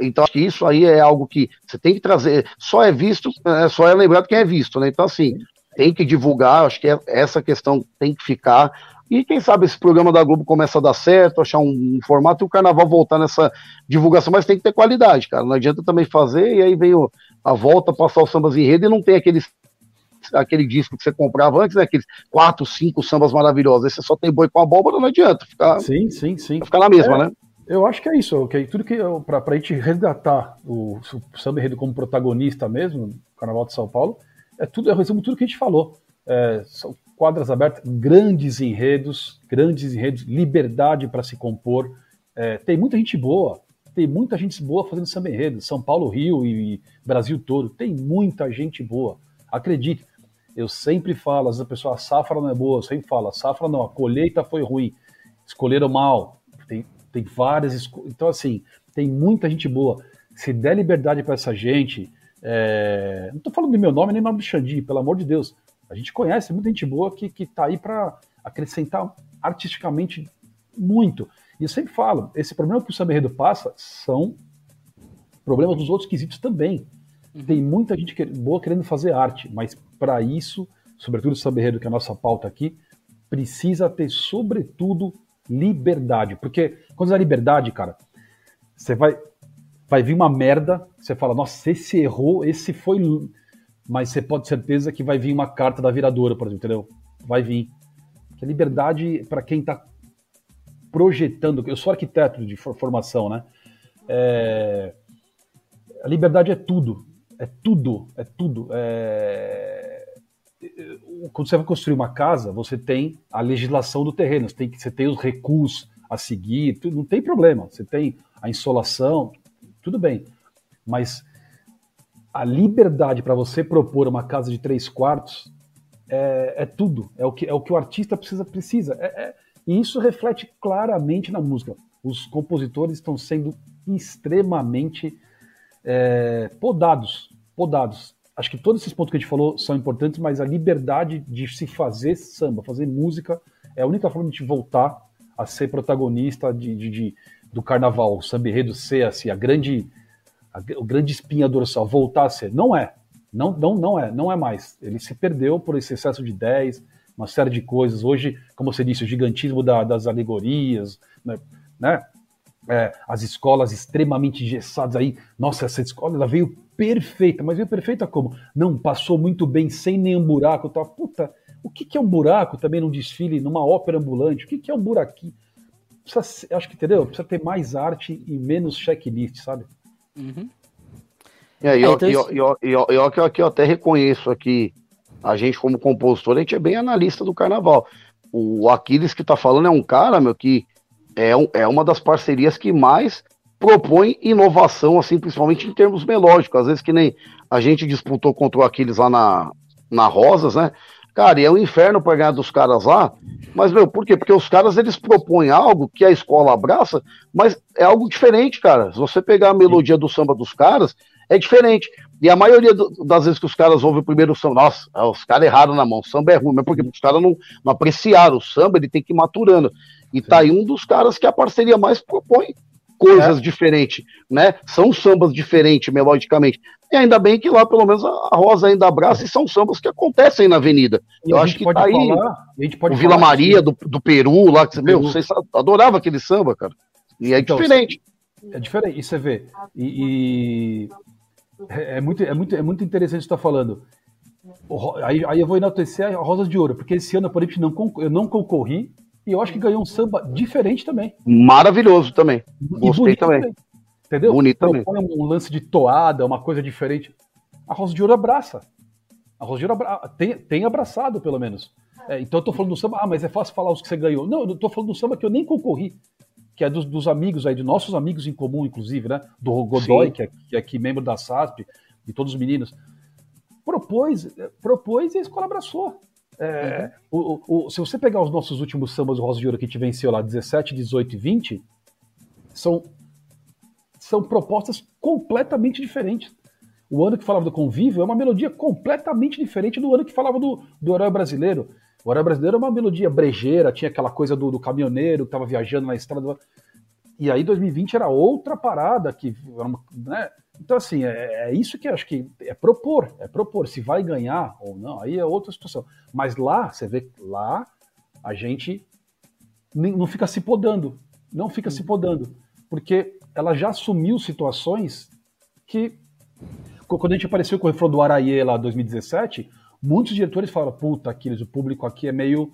então, acho que isso aí é algo que você tem que trazer. Só é visto, é, só é lembrado quem é visto, né? Então, assim, tem que divulgar, acho que é, essa questão tem que ficar. E quem sabe esse programa da Globo começa a dar certo, achar um, um, formato e o carnaval voltar nessa divulgação, mas tem que ter qualidade, cara. Não adianta também fazer, e aí vem o, a volta, passar os sambas em rede e não tem aqueles aquele disco que você comprava antes, né? Aqueles quatro, cinco sambas maravilhosos. Aí você só tem boi com abóbora, não adianta ficar. Sim, sim, sim. Ficar na mesma, é, né? Eu acho que é isso, okay? tudo que para a gente resgatar o, o samba enredo como protagonista mesmo, no Carnaval de São Paulo, é tudo, é resumo tudo que a gente falou. É, são quadras abertas, grandes enredos, grandes enredos, liberdade para se compor. É, tem muita gente boa, tem muita gente boa fazendo samba enredo, São Paulo, Rio e Brasil todo, tem muita gente boa. Acredite, eu sempre falo, às vezes a pessoa, a safra não é boa, eu sempre falo, a safra não, a colheita foi ruim, escolheram mal, tem, tem várias. Então, assim, tem muita gente boa. Se der liberdade para essa gente. É... Não estou falando do meu nome nem do nome do Xandi, pelo amor de Deus. A gente conhece muita gente boa que, que tá aí para acrescentar artisticamente muito. E eu sempre falo, esse problema que o Samba passa são problemas dos outros quesitos também. Uhum. Tem muita gente que, boa querendo fazer arte, mas para isso, sobretudo Enredo, que é a nossa pauta aqui, precisa ter, sobretudo, liberdade. Porque quando é liberdade, cara, você vai, vai vir uma merda, você fala, nossa, esse errou, esse foi. Mas você pode ter certeza que vai vir uma carta da viradora, por exemplo, entendeu? Vai vir. Que a liberdade, para quem está projetando, eu sou arquiteto de formação, né? É, a liberdade é tudo. É tudo, é tudo. É, quando você vai construir uma casa, você tem a legislação do terreno, você tem, você tem os recursos a seguir, tudo, não tem problema. Você tem a insolação, tudo bem. Mas a liberdade para você propor uma casa de três quartos é, é, tudo. É o, que, é o que o artista precisa. precisa. É, é, e isso reflete claramente na música. Os compositores estão sendo extremamente é, podados. Podados acho que todos esses pontos que a gente falou são importantes, mas a liberdade de se fazer samba, fazer música, é a única forma de a gente voltar a ser protagonista de, de, de do carnaval, o samba enredo ser assim, a grande, a, o grande espinha dorsal, voltar a ser. Não é. Não, não, não é, não é mais. Ele se perdeu por esse excesso de ideias, uma série de coisas. Hoje, como você disse, o gigantismo da, das alegorias, né? né? É, as escolas extremamente engessadas aí. Nossa, essa escola ela veio perfeita, mas veio perfeita como? Não, passou muito bem, sem nenhum buraco. Tal. Puta, o que, que é um buraco também num desfile, numa ópera ambulante? O que, que é um buraquinho? precisa, acho que entendeu? Precisa ter mais arte e menos checklist, sabe? Uhum. É, e, é, então... eu, eu, eu, eu, eu, eu até reconheço aqui, a gente como compositor, a gente é bem analista do carnaval. O Aquiles que tá falando é um cara, meu, que é, é uma das parcerias que mais propõe inovação, assim, principalmente em termos melódicos. Às vezes que nem a gente disputou contra o Aquiles lá na, na Rosas, né? Cara, e é um inferno para ganhar dos caras lá. Mas, meu, por quê? Porque os caras eles propõem algo que a escola abraça, mas é algo diferente, cara. Se você pegar a melodia do samba dos caras, é diferente. E a maioria do, das vezes que os caras ouvem o primeiro samba, nossa, é, os caras erraram na mão, o samba é ruim, mas porque os caras não, não apreciaram o samba, ele tem que ir maturando. E tá aí um dos caras que a parceria mais propõe coisas é. diferentes, né? São sambas diferentes melodicamente. E ainda bem que lá, pelo menos, a Rosa ainda abraça e são sambas que acontecem na avenida. E Eu acho que tá aí o Vila Maria do, do Peru, lá, que você, meu, vocês adoravam aquele samba, cara. E é então, diferente. É diferente, e você vê. E, e é, é, muito, é, muito, é muito interessante estar tá falando. Aí, aí eu vou enaltecer a Rosas de Ouro, porque esse ano, por exemplo, não, eu não concorri e eu acho que ganhou um samba diferente também. Maravilhoso também. Gostei também. também. Entendeu? Bonito também. um lance de toada, uma coisa diferente. A Rosa de Ouro abraça. A Rosa de Ouro abra... tem, tem abraçado, pelo menos. É, então eu tô falando do samba, ah, mas é fácil falar os que você ganhou. Não, eu tô falando do samba que eu nem concorri que é dos, dos, amigos aí, de nossos amigos em comum, inclusive, né? Do Godoy, que é, que é, aqui membro da SASP, de todos os meninos. Propôs, propôs e a escola abraçou. É, uhum. o, o, se você pegar os nossos últimos sambas do Rosa de Ouro que a gente venceu lá, 17, 18 e 20, são, são propostas completamente diferentes. O ano que falava do convívio é uma melodia completamente diferente do ano que falava do, do herói brasileiro. O Herói Brasileiro é uma melodia brejeira, tinha aquela coisa do, do caminhoneiro que estava viajando na estrada. E aí 2020 era outra parada que, né? Então assim, é, é, isso que acho que é propor, é propor se vai ganhar ou não, aí é outra situação. Mas lá, você vê lá a gente não fica se podando, não fica se podando, porque ela já assumiu situações que quando a gente apareceu com o refrão do Araie lá 2017, muitos diretores falam, puta, Aquiles, o público aqui é meio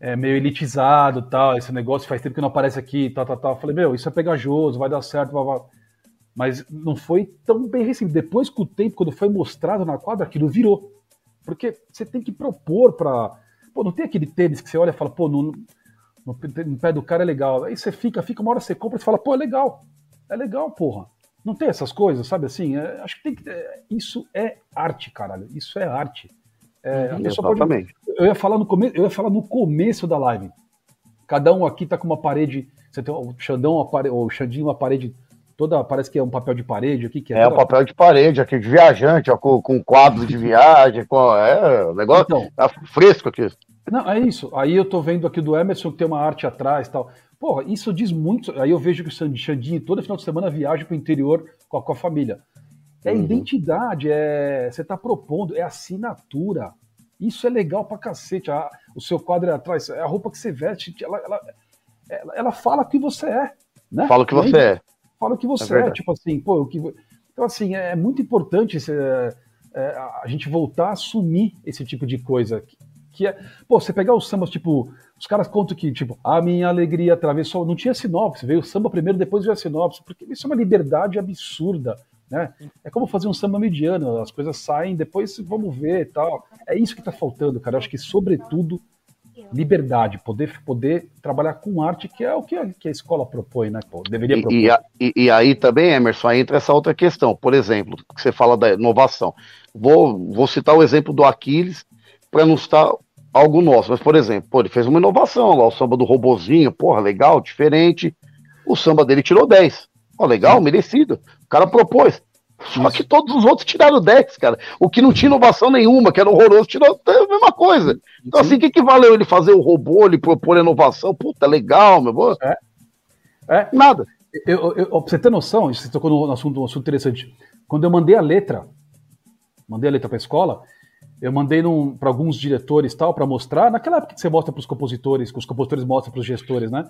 é meio elitizado, tal, esse negócio faz tempo que não aparece aqui, tal, tal, tal. Eu falei, meu, isso é pegajoso, vai dar certo, blá, blá. mas não foi tão bem recebido. Depois com o tempo, quando foi mostrado na quadra, aquilo virou. Porque você tem que propor para, pô, não tem aquele tênis que você olha e fala, pô, no, no, no pé do cara é legal. Aí você fica, fica uma hora você compra e fala, pô, é legal. É legal, porra. Não tem essas coisas, sabe assim? É, acho que tem que. É, isso é arte, caralho. Isso é arte. É, uhum, Exatamente. Pode, eu, ia falar no come, eu ia falar no começo da live. Cada um aqui tá com uma parede. Você tem o Xandão, o Xandinho, uma parede toda. Parece que é um papel de parede aqui. Que é, é um papel de parede aqui, de viajante, ó, com, com quadros de [laughs] viagem. Com, é, o negócio então, tá fresco aqui. Não, é isso. Aí eu tô vendo aqui do Emerson que tem uma arte atrás e tal. Porra, isso diz muito. Aí eu vejo que o Xandinho todo final de semana viaja para o interior com a, com a, família. É uhum. identidade, é você está propondo, é assinatura. Isso é legal pra cacete. A, o seu quadro é atrás, é a roupa que você veste, ela, ela, ela, ela fala que você é. Né? Fala o que você é. Fala o que você é, é tipo assim, pô, o que. Então, assim, é muito importante esse, é, é, a gente voltar a assumir esse tipo de coisa. Que, é, pô, você pegar os sambas, tipo, os caras contam que, tipo, a minha alegria atravessou. Não tinha sinopse, veio o samba primeiro, depois veio a sinopse, porque isso é uma liberdade absurda. Né? É como fazer um samba mediano, as coisas saem, depois vamos ver e tal. É isso que está faltando, cara. Eu acho que, sobretudo, liberdade, poder, poder trabalhar com arte, que é o que a, que a escola propõe, né? Pô, deveria propor. E, e, e, aí também, Emerson, aí entra essa outra questão. Por exemplo, que você fala da inovação. Vou, vou citar o exemplo do Aquiles, para não estar algo nosso. Mas, por exemplo, pô, ele fez uma inovação lá, o samba do robozinho, porra, legal, diferente. O samba dele tirou 10. Ó, legal, Sim. merecido. O cara propôs. Só que todos os outros tiraram 10, cara. O que não tinha inovação nenhuma, que era horroroso, tirou a mesma coisa. Então, Sim. assim, o que, que valeu ele fazer o robô, ele propor inovação? Puta, legal, meu. Pô. É. é. Nada. Eu, eu, pra você ter noção, você tocou no assunto, um assunto interessante. Quando eu mandei a letra, mandei a letra pra escola, eu mandei para alguns diretores tal para mostrar, naquela época que você mostra para os compositores, que os compositores mostram para os gestores, né?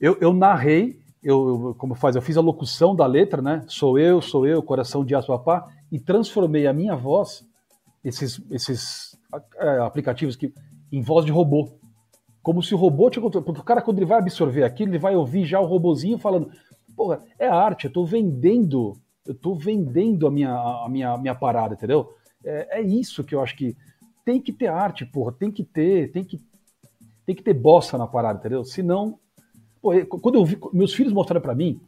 Eu, eu narrei, eu, eu, como faz, eu fiz a locução da letra, né? Sou eu, sou eu, coração de aço papá, e transformei a minha voz, esses, esses é, aplicativos que em voz de robô. como se o robô controle. Porque o cara, quando ele vai absorver aquilo, ele vai ouvir já o robozinho falando: porra, é arte, eu tô vendendo, eu tô vendendo a minha, a minha, a minha parada, entendeu? É, é isso que eu acho que tem que ter arte, porra, tem que ter, tem que, tem que ter bossa na parada, entendeu? Senão. Pô, quando eu vi, meus filhos mostraram para mim,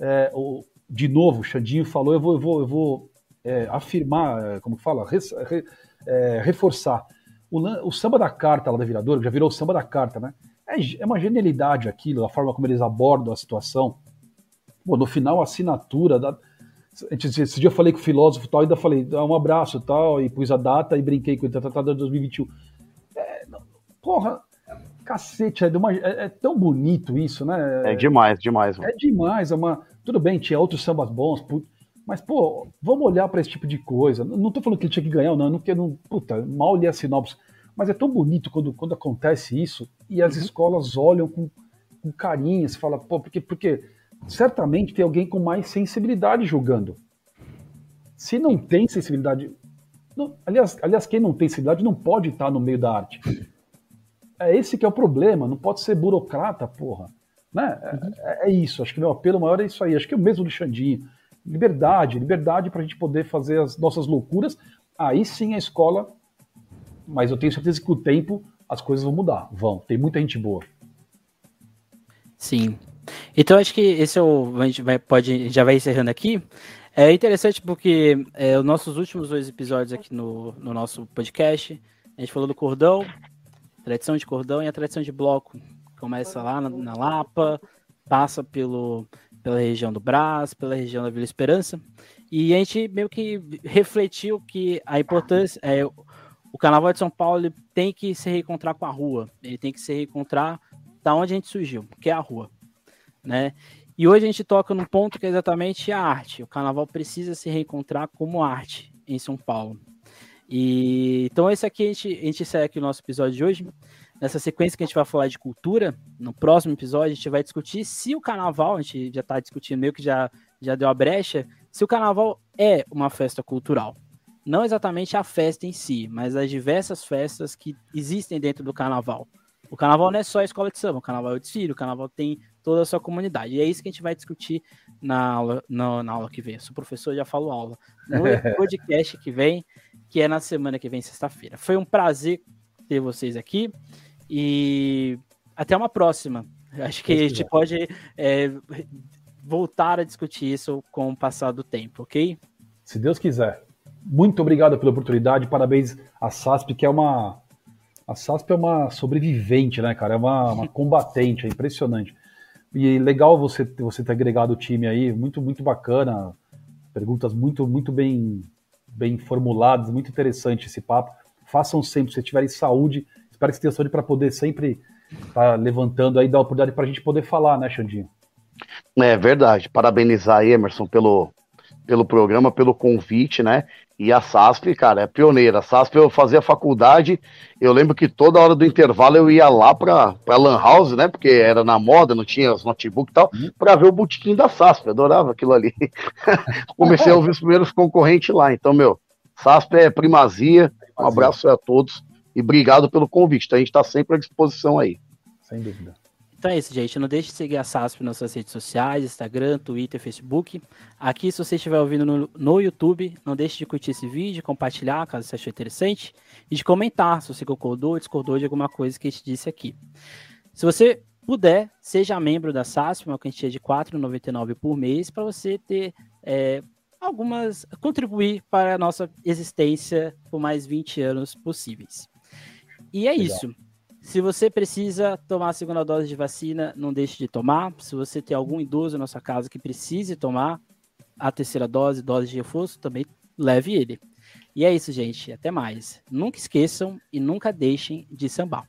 é, o, de novo, o Xandinho falou, eu vou, eu vou, eu vou é, afirmar, é, como que fala, re, é, reforçar. O, o, samba da carta lá da Viradora, que já virou o samba da carta, né? É, é, uma genialidade aquilo, a forma como eles abordam a situação. Pô, no final, a assinatura da. Esse dia eu falei com o filósofo tal, ainda falei, dá um abraço tal, e pus a data e brinquei com o Tratado de 2021. É, porra, cacete, é, uma, é, é, tão bonito isso, né? É demais, demais. Mano. É demais, é uma. Tudo bem, tinha outros sambas bons, mas, pô, vamos olhar para esse tipo de coisa. Não tô falando que ele tinha que ganhar, não, não, não puta, mal li a sinopse. Mas é tão bonito quando, quando acontece isso e as uhum. escolas olham com, com carinho, você fala, pô, porque, porque certamente tem alguém com mais sensibilidade julgando. Se não tem sensibilidade. Não, aliás, aliás, quem não tem sensibilidade não pode estar no meio da arte. É esse que é o problema, não pode ser burocrata, porra. Né? Uhum. É, é, isso, acho que meu apelo maior é isso aí. Acho que é o mesmo do Xandinho liberdade, liberdade para a gente poder fazer as nossas loucuras. Aí sim a escola, mas eu tenho certeza que com o tempo as coisas vão mudar, vão. Tem muita gente boa. Sim. Então acho que esse é o a gente vai pode já vai encerrando aqui. É interessante porque é, os nossos últimos dois episódios aqui no, no nosso podcast, a gente falou do cordão, tradição de cordão e a tradição de bloco. Começa lá na, na Lapa, passa pelo pela região do Brás, pela região da Vila Esperança, e a gente meio que refletiu que a importância é o Carnaval de São Paulo tem que se reencontrar com a rua, ele tem que se reencontrar da onde a gente surgiu, que é a rua, né? E hoje a gente toca num ponto que é exatamente a arte. O Carnaval precisa se reencontrar como arte em São Paulo. E então esse aqui a gente, a gente segue aqui o nosso episódio de hoje nessa sequência que a gente vai falar de cultura, no próximo episódio a gente vai discutir se o carnaval, a gente já está discutindo meio que já, já deu a brecha, se o carnaval é uma festa cultural. Não exatamente a festa em si, mas as diversas festas que existem dentro do carnaval. O carnaval não é só a escola de samba, o carnaval é o desfile, o carnaval tem toda a sua comunidade. E é isso que a gente vai discutir na aula, na, na aula que vem. O professor já falou aula. No [laughs] podcast que vem, que é na semana que vem, sexta-feira. Foi um prazer ter vocês aqui. E até uma próxima. Acho que a gente pode é, voltar a discutir isso com o passar do tempo, ok? Se Deus quiser. Muito obrigado pela oportunidade. Parabéns à SASP, que é uma. A SASP é uma sobrevivente, né, cara? É uma, uma [laughs] combatente, é impressionante. E legal você, você ter agregado o time aí, muito, muito bacana. Perguntas muito, muito bem, bem formuladas, muito interessante esse papo. Façam sempre, se tiverem saúde espero que você tenha saúde para poder sempre estar tá levantando aí, dar oportunidade para a gente poder falar, né, Xandinho? É verdade. Parabenizar aí, Emerson, pelo, pelo programa, pelo convite, né? E a SASP, cara, é pioneira. A SASP eu fazia faculdade, eu lembro que toda hora do intervalo eu ia lá pra, pra Lan House, né? Porque era na moda, não tinha os notebook e tal, uhum. pra ver o botequim da SASP. Eu adorava aquilo ali. [laughs] Comecei a ouvir os primeiros concorrentes lá. Então, meu, SASP é primazia. Um abraço a todos e obrigado pelo convite. Então, a gente está sempre à disposição aí. Sem dúvida. Então é isso, gente. Não deixe de seguir a SASP nas suas redes sociais, Instagram, Twitter, Facebook. Aqui, se você estiver ouvindo no, no YouTube, não deixe de curtir esse vídeo, compartilhar, caso você achou interessante, e de comentar se você concordou ou discordou de alguma coisa que a gente disse aqui. Se você puder, seja membro da SASP, uma quantia de R$ 4,99 por mês, para você ter é, algumas. contribuir para a nossa existência por mais 20 anos possíveis. E é Legal. isso. Se você precisa tomar a segunda dose de vacina, não deixe de tomar. Se você tem algum idoso na sua casa que precise tomar a terceira dose, dose de reforço, também leve ele. E é isso, gente. Até mais. Nunca esqueçam e nunca deixem de sambar.